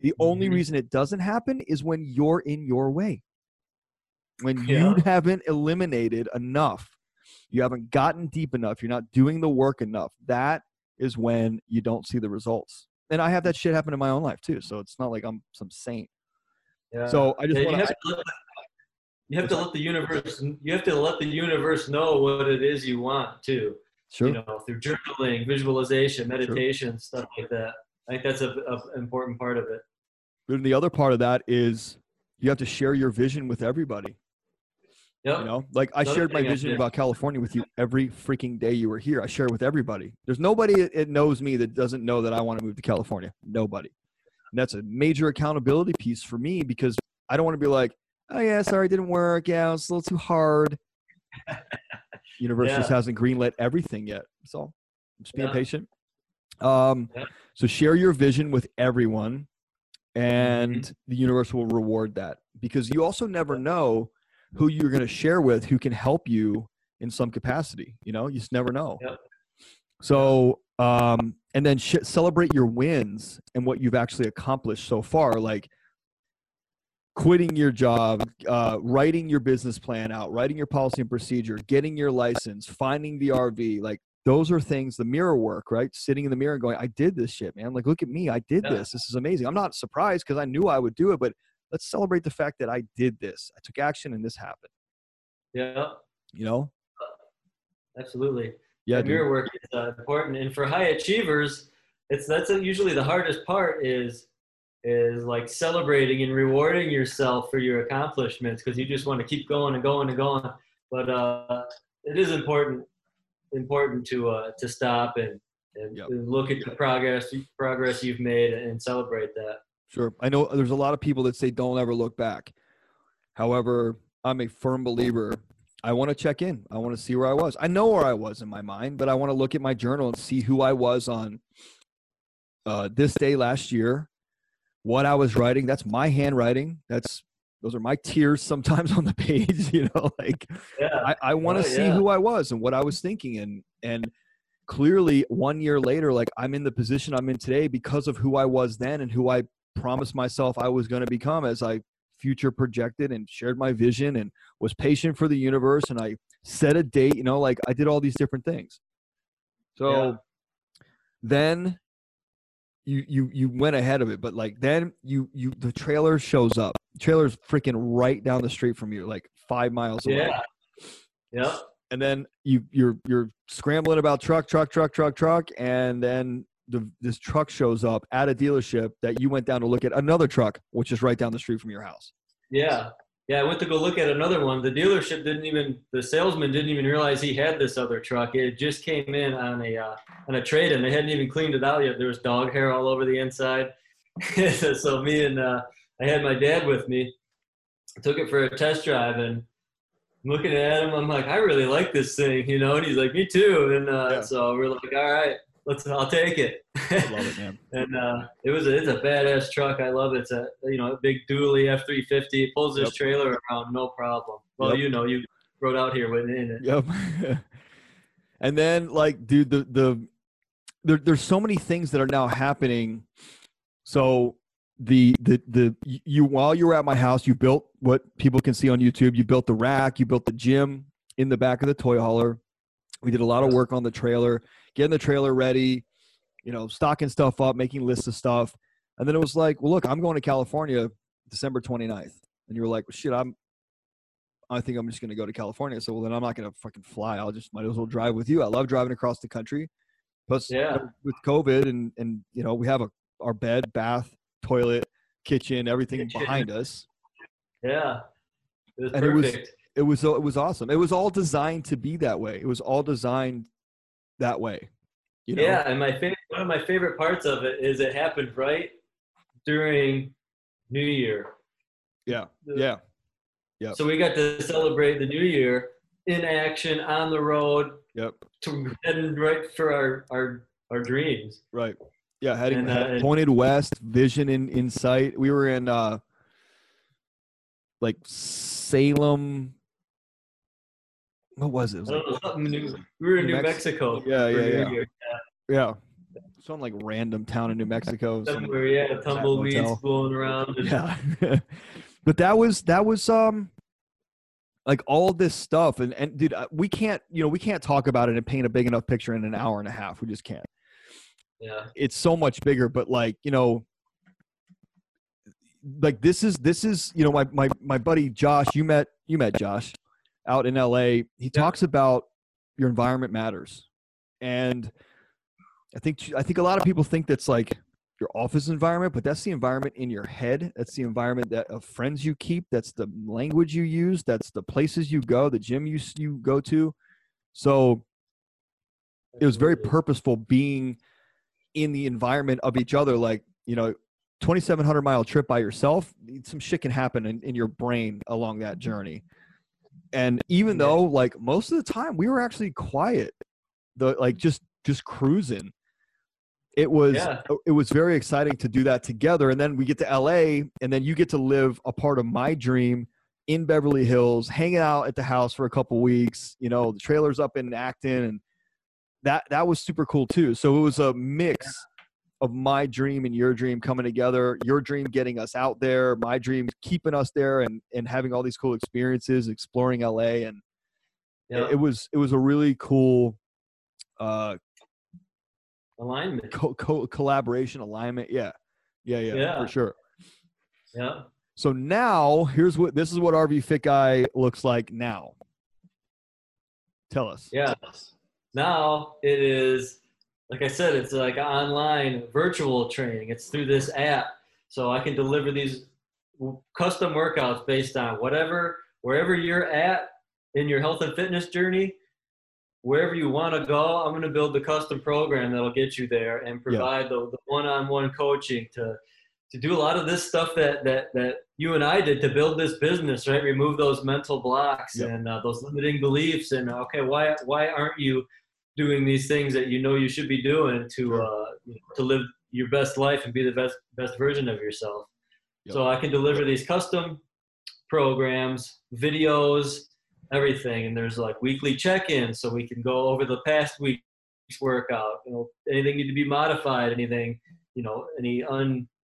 Speaker 2: The only
Speaker 3: Mhm.
Speaker 2: reason it doesn't happen is when you're in your way. When
Speaker 3: Yeah.
Speaker 2: you haven't eliminated enough, you haven't gotten deep enough, you're not doing the work enough. That is when you don't see the results. And I have that shit happen in my own life too. So it's not like I'm some saint.
Speaker 3: Yeah.
Speaker 2: So I just
Speaker 3: Yeah,
Speaker 2: want to.
Speaker 3: To you have to let the universe you have to let the universe know what it is you want too.
Speaker 2: Sure.
Speaker 3: You know, through journaling, visualization, meditation, stuff like that. I think that's a, a important part of it.
Speaker 2: And the other part of that is you have to share your vision with everybody.
Speaker 3: Yep.
Speaker 2: You know, like I
Speaker 3: Another
Speaker 2: shared my vision about California with you every freaking day you were here. I share it with everybody. There's nobody that knows me that doesn't know that I want to move to California. Nobody. And that's a major accountability piece for me because I don't want to be like, oh yeah, sorry, it didn't work. Yeah, it's a little too hard. [laughs] Universe just
Speaker 3: Yeah.
Speaker 2: hasn't greenlit everything yet. So I'm just being
Speaker 3: Yeah.
Speaker 2: patient. Um,
Speaker 3: Yeah.
Speaker 2: so share your vision with everyone, and
Speaker 3: Mm-hmm.
Speaker 2: the universe will reward that because you also never know who you're going to share with who can help you in some capacity. You know, you just never know.
Speaker 3: Yep.
Speaker 2: So, um, and then sh- celebrate your wins and what you've actually accomplished so far. Like quitting your job, uh, writing your business plan out, writing your policy and procedure, getting your license, finding the RV. Like those are things, the mirror work, right? Sitting in the mirror and going, I did this shit, man. Like, look at me. I did
Speaker 3: Yeah.
Speaker 2: this. This is amazing. I'm not surprised because I knew I would do it, but let's celebrate the fact that I did this. I took action and this happened,
Speaker 3: Yeah.
Speaker 2: you know?
Speaker 3: Absolutely.
Speaker 2: Yeah.
Speaker 3: Yeah, mirror work is uh, important, and for high achievers, it's that's usually the hardest part is is like celebrating and rewarding yourself for your accomplishments because you just want to keep going and going and going. But uh, it is important important to uh, to stop and, and,
Speaker 2: Yep.
Speaker 3: and look at the progress progress you've made and celebrate that.
Speaker 2: Sure. I know there's a lot of people that say don't ever look back. However, I'm a firm believer. I want to check in. I want to see where I was. I know where I was in my mind, but I want to look at my journal and see who I was on uh, this day last year, what I was writing. That's my handwriting. That's those are my tears sometimes [laughs] on the page. You know, [laughs] like
Speaker 3: Yeah,
Speaker 2: I, I want to
Speaker 3: Oh,
Speaker 2: see
Speaker 3: yeah.
Speaker 2: who I was and what I was thinking and and clearly one year later like I'm in the position I'm in today because of who I was then and who I promised myself I was going to become as I future projected and shared my vision and was patient for the universe and I set a date you know like I did all these different things so
Speaker 3: Yeah.
Speaker 2: then you you you went ahead of it but like then you you the trailer shows up trailer's freaking right down the street from you like 5 miles away
Speaker 3: yeah, yep.
Speaker 2: and then you you're you're scrambling about truck truck truck truck truck and then the, this truck shows up at a dealership that you went down to look at another truck which is right down the street from your house
Speaker 3: Yeah. Yeah, I went to go look at another one. The dealership didn't even the salesman didn't even realize he had this other truck. It just came in on a uh, on a trade and they hadn't even cleaned it out yet. There was dog hair all over the inside. [laughs] so me and uh, I had my dad with me. I took it for a test drive and I'm looking at him. I'm like, I really like this thing, you know. And he's like, me too. And uh,
Speaker 2: Yeah.
Speaker 3: so we're like, all right, let's. I'll take it.
Speaker 2: I love it man [laughs]
Speaker 3: and uh, it was a, it's a badass truck. I love it. It's a you know a big dually F three fifty. It pulls this
Speaker 2: Yep.
Speaker 3: trailer around no problem. Well,
Speaker 2: Yep.
Speaker 3: you know you rode out here with in it.
Speaker 2: yep [laughs] and then like dude the the there, there's so many things that are now happening so the the the you while you were at my house you built what people can see on youtube you built the rack you built the gym in the back of the toy hauler we did a lot of work on the trailer getting the trailer ready you know stocking stuff up making lists of stuff and then it was like well look i'm going to california december 29th and you were like well, shit i'm I think I'm just going to go to California. So, well, then I'm not going to fucking fly. I'll just might as well drive with you. I love driving across the country. Plus, you
Speaker 3: Yeah.
Speaker 2: know, with COVID and and you know we have a our bed, bath, toilet, kitchen, everything
Speaker 3: Kitchen.
Speaker 2: behind us.
Speaker 3: Yeah, it was
Speaker 2: And it was- It was it was awesome. It was all designed to be that way. It was all designed that way. You know?
Speaker 3: Yeah, and my favorite one of my favorite parts of it is it happened right during New Year.
Speaker 2: Yeah. Yeah. Yep.
Speaker 3: So we got to celebrate the New Year in action on the road,
Speaker 2: Yep.
Speaker 3: to heading right for our our our dreams.
Speaker 2: Right. Yeah, heading
Speaker 3: And, uh,
Speaker 2: pointed west, vision in in sight. We were in uh like Salem. What was it? It was like-
Speaker 3: know, new. We were in
Speaker 2: New
Speaker 3: New,
Speaker 2: Mex-
Speaker 3: Mexico.
Speaker 2: Yeah,
Speaker 3: for
Speaker 2: yeah,
Speaker 3: New
Speaker 2: yeah.
Speaker 3: Year.
Speaker 2: yeah, some like random town in New Mexico. some-
Speaker 3: Somewhere, yeah, tumbleweeds
Speaker 2: hotel.
Speaker 3: blowing around. and-
Speaker 2: yeah [laughs] but that was that was um like all this stuff and and dude uh, we can't you know we can't talk about it and paint a big enough picture in an hour and a half we just can't
Speaker 3: yeah.
Speaker 2: it's so much bigger but like you know like this is this is you know my my my buddy josh you met you met josh out in la he talks about your environment matters. And i think i think a lot of people think that's like your office environment but that's the environment in your head. That's the environment that of friends you keep. That's the language you use. That's the places you go the gym you you go to. So it was very purposeful being in the environment of each other like you know 2700 mile trip by yourself some shit can happen in, in your brain along that journey and even
Speaker 3: Yeah.
Speaker 2: though like most of the time we were actually quiet the like just just cruising it was
Speaker 3: Yeah.
Speaker 2: Uh, it was very exciting to do that together and then we get to la and then you get to live a part of my dream in beverly hills hanging out at the house for a couple weeks you know the trailers up in acton and that that was super cool too so it was a mix of my dream and your dream coming together your dream getting us out there my dream keeping us there and and having all these cool experiences exploring la and
Speaker 3: Yeah.
Speaker 2: it was it was a really cool uh
Speaker 3: alignment.
Speaker 2: co- co- collaboration alignment yeah. yeah yeah
Speaker 3: Yeah.
Speaker 2: for sure
Speaker 3: Yeah.
Speaker 2: so now here's what this is what rv fit guy looks like now tell us
Speaker 3: Yeah. Now it is, like I said, it's like online virtual training. It's through this app. So I can deliver these custom workouts based on whatever, wherever you're at in your health and fitness journey, wherever you want to go, I'm going to build the custom program that'll get you there and provide the, the one-on-one coaching to, to do a lot of this stuff that, that, that you and I did to build this business, right? Remove those mental blocks
Speaker 2: Yep.
Speaker 3: and uh, those limiting beliefs and okay, why, why aren't you doing these things that you know you should be doing to, uh, to live your best life and be the best, best version of yourself.
Speaker 2: Yep.
Speaker 3: So I can deliver these custom programs, videos, everything. And there's like weekly check-ins, so we can go over the past week's workout. You know, anything need to be modified, anything, you know, any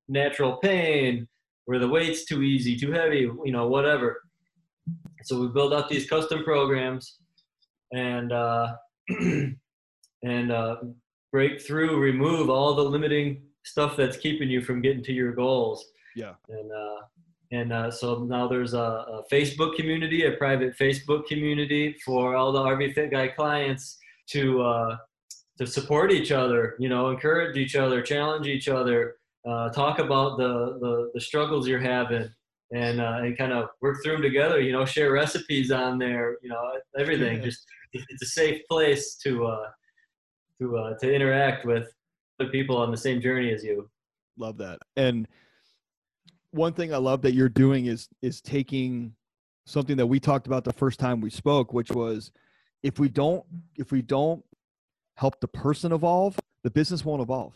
Speaker 3: unnatural pain, where the weight's too easy, too heavy, you know, whatever. So we build out these custom programs, and uh, [clears throat] and uh, break through, remove all the limiting stuff that's keeping you from getting to your goals
Speaker 2: yeah
Speaker 3: and uh, and uh, so now there's a, a Facebook community, a private Facebook community for all the RV Fit Guy clients to uh, to support each other, you know, encourage each other, challenge each other, uh, talk about the, the the struggles you're having, and uh, and kind of work through them together. You know, share recipes on there, you know, everything. Just it's a safe place to uh, to uh, to interact with other people on the same journey as you.
Speaker 2: love that. And one thing i love that you're doing is is taking something that we talked about the first time we spoke which was if we don't if we don't help the person evolve the business won't evolve.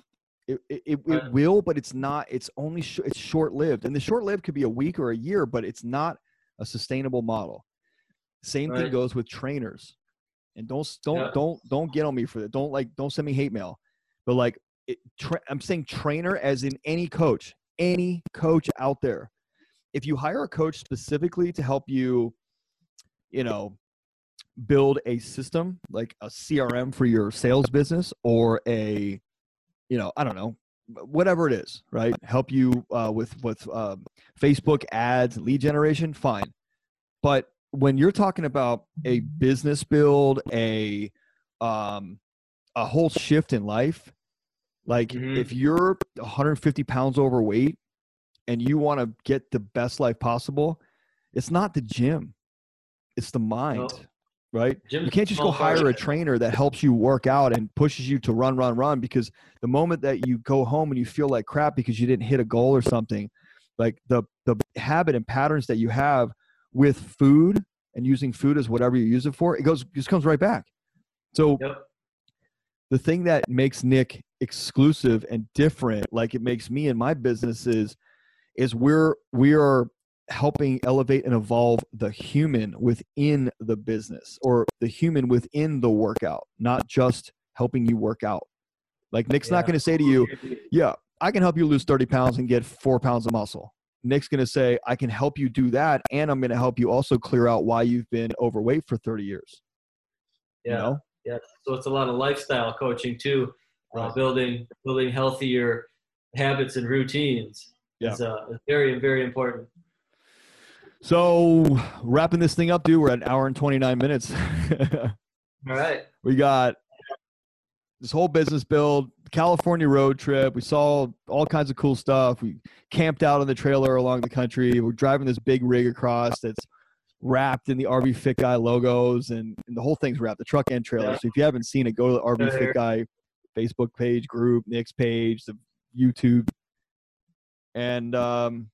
Speaker 2: It, it, it,
Speaker 3: Right.
Speaker 2: it will but it's not it's only sh- it's short lived and the short lived could be a week or a year but it's not a sustainable model. Same thing goes with trainers and don't don't
Speaker 3: Yeah.
Speaker 2: don't don't get on me for that. Don't like don't send me hate mail. But like it, tra- i'm saying trainer as in any coach any coach out there. If you hire a coach specifically to help you you know build a system like a crm for your sales business or a you know i don't know whatever it is right? Help you uh, with with um, facebook ads lead generation fine. But when you're talking about a business build a um a whole shift in life like
Speaker 3: Mhm.
Speaker 2: if you're 150 pounds overweight and you want to get the best life possible it's not the gym it's the mind right?
Speaker 3: Gym's
Speaker 2: You can't just go hire a trainer that helps you work out and pushes you to run, run, run. Because the moment that you go home and you feel like crap because you didn't hit a goal or something, like the the habit and patterns that you have with food and using food as whatever you use it for, it goes just comes right back. So
Speaker 3: Yep.
Speaker 2: the thing that makes Nick exclusive and different, like it makes me and my businesses, is we're we are helping elevate and evolve the human within the business or the human within the workout, not just helping you work out. Like Nick's not going to say to you, "Yeah, I can help you lose 30 pounds and get four pounds of muscle." Nick's going to say, "I can help you do that, and I'm going to help you also clear out why you've been overweight for 30 years."
Speaker 3: Yeah.
Speaker 2: You know?
Speaker 3: Yeah. So it's a lot of lifestyle coaching too, uh, building building healthier habits and routines.
Speaker 2: Yeah.
Speaker 3: Is, uh, is very very important.
Speaker 2: So wrapping this thing up, dude, we're at an hour and 29 minutes. [laughs]
Speaker 3: All right.
Speaker 2: we got this whole business build, California road trip. We saw all kinds of cool stuff. We camped out on the trailer along the country. We're driving this big rig across that's wrapped in the RV Fit Guy logos, and, and the whole thing's wrapped, the truck and trailer.
Speaker 3: Yeah.
Speaker 2: So if you haven't seen it, go to the RV
Speaker 3: Yeah.
Speaker 2: Fit Guy Facebook page, group, Nick's page, the YouTube. And um,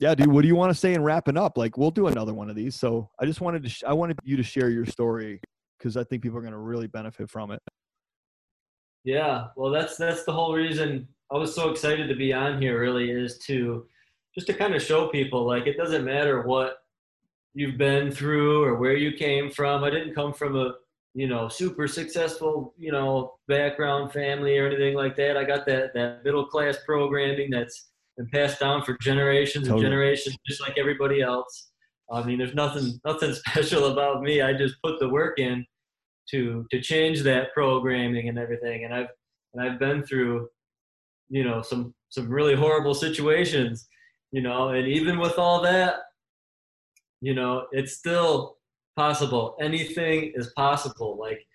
Speaker 2: yeah, dude, what do you want to say in wrapping up? Like, we'll do another one of these. So I just wanted to, sh- I wanted you to share your story because I think people are going to really benefit from it.
Speaker 3: Yeah, well, that's that's the whole reason I was so excited to be on here. Really, is to just to kind of show people like it doesn't matter what you've been through or where you came from. I didn't come from a you know super successful you know background family or anything like that. I got that that middle class programming that's been passed down for generations
Speaker 2: Totally.
Speaker 3: and generations, just like everybody else. I mean, there's nothing nothing [laughs] special about me. I just put the work in to to change that programming and everything. And I've and I've been through, you know, some some really horrible situations, you know, and even with all that, you know, it's still possible. Anything is possible. Like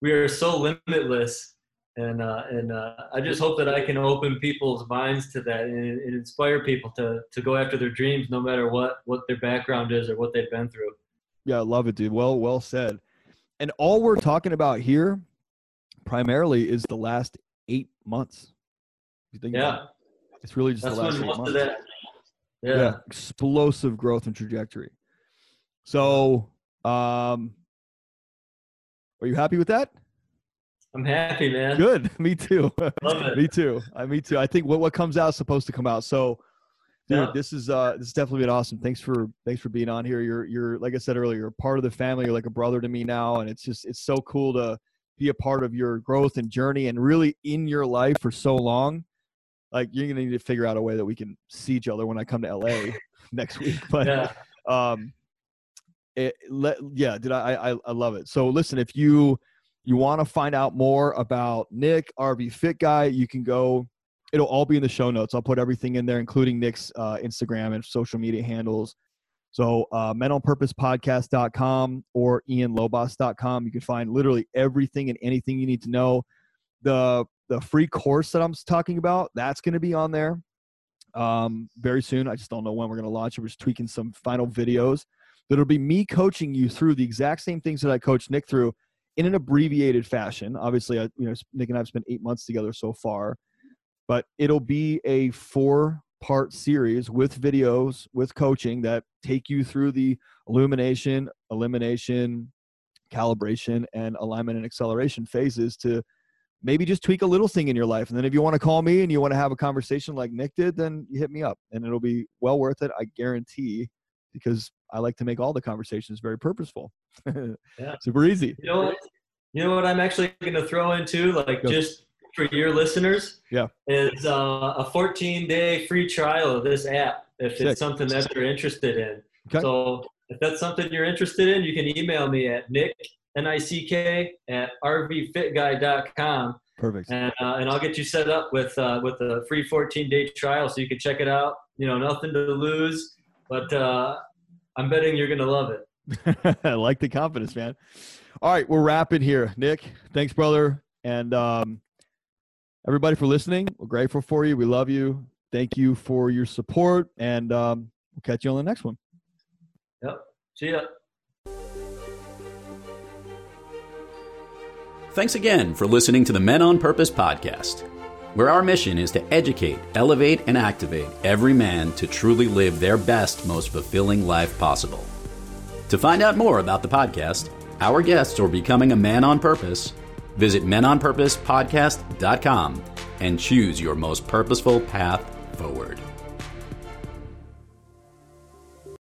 Speaker 3: we are so limitless. And, uh, and uh, I just hope that I can open people's minds to that and, and inspire people to, to go after their dreams, no matter what, what their background is or what they've been through.
Speaker 2: Yeah, I love it, dude. Well, well said. And all we're talking about here primarily is the last eight months. You think
Speaker 3: Yeah.
Speaker 2: it. It's really just
Speaker 3: That's
Speaker 2: the last eight months.
Speaker 3: that. Yeah.
Speaker 2: Explosive growth and trajectory. So, um, are you happy with that?
Speaker 3: I'm happy, man.
Speaker 2: Good. [laughs] me too.
Speaker 3: Love it. [laughs]
Speaker 2: me too. I me too. I think what what comes out is supposed to come out. So, dude,
Speaker 3: Yeah.
Speaker 2: this is uh this has definitely been awesome. Thanks for thanks for being on here. You're you're like I said earlier, you're part of the family. You're like a brother to me now, and it's just it's so cool to be a part of your growth and journey, and really in your life for so long. Like you're gonna need to figure out a way that we can see each other when I come to LA [laughs] next week. But
Speaker 3: Yeah.
Speaker 2: um it, let, yeah did I, I i love it so listen if you you want to find out more about nick rv fit guy you can go it'll all be in the show notes. I'll put everything in there including nick's uh, instagram and social media handles. So uh, menonpurposepodcast.com or ianlobas.com you can find literally everything and anything you need to know. The the free course that i'm talking about that's going to be on there um, very soon. I just don't know when we're going to launch. It we're just tweaking some final videos. It'll be me coaching you through the exact same things that I coached Nick through in an abbreviated fashion. Obviously, I, you know, Nick and I've spent eight months together so far, but it'll be a four part series with videos, with coaching that take you through the illumination, elimination, calibration, and alignment and acceleration phases to maybe just tweak a little thing in your life. And then if you want to call me and you want to have a conversation like Nick did, then you hit me up and it'll be well worth it. I guarantee because I like to make all the conversations very purposeful. [laughs]
Speaker 3: Yeah.
Speaker 2: Super easy.
Speaker 3: You know what? You know what I'm actually going to throw into, like
Speaker 2: Go.
Speaker 3: just for your listeners,
Speaker 2: Yeah.
Speaker 3: is uh, a 14 day free trial of this app if
Speaker 2: Sick.
Speaker 3: it's something that you're interested in.
Speaker 2: Okay.
Speaker 3: So if that's something you're interested in, you can email me at nick n i c k at rvfitguy.com
Speaker 2: Perfect.
Speaker 3: and uh, and I'll get you set up with uh, with a free 14 day trial so you can check it out. You know, nothing to lose, but uh, I'm betting you're going to love it. [laughs]
Speaker 2: I like the confidence, man. All right, we're wrapping here. Nick, thanks, brother. And um, everybody for listening. We're grateful for you. We love you. Thank you for your support. And um, we'll catch you on the next one.
Speaker 3: Yep. See ya.
Speaker 1: Thanks again for listening to the Men on Purpose podcast, where our mission is to educate, elevate, and activate every man to truly live their best, most fulfilling life possible. To find out more about the podcast, our guests, or becoming a man on purpose, visit menonpurposepodcast.com and choose your most purposeful path forward.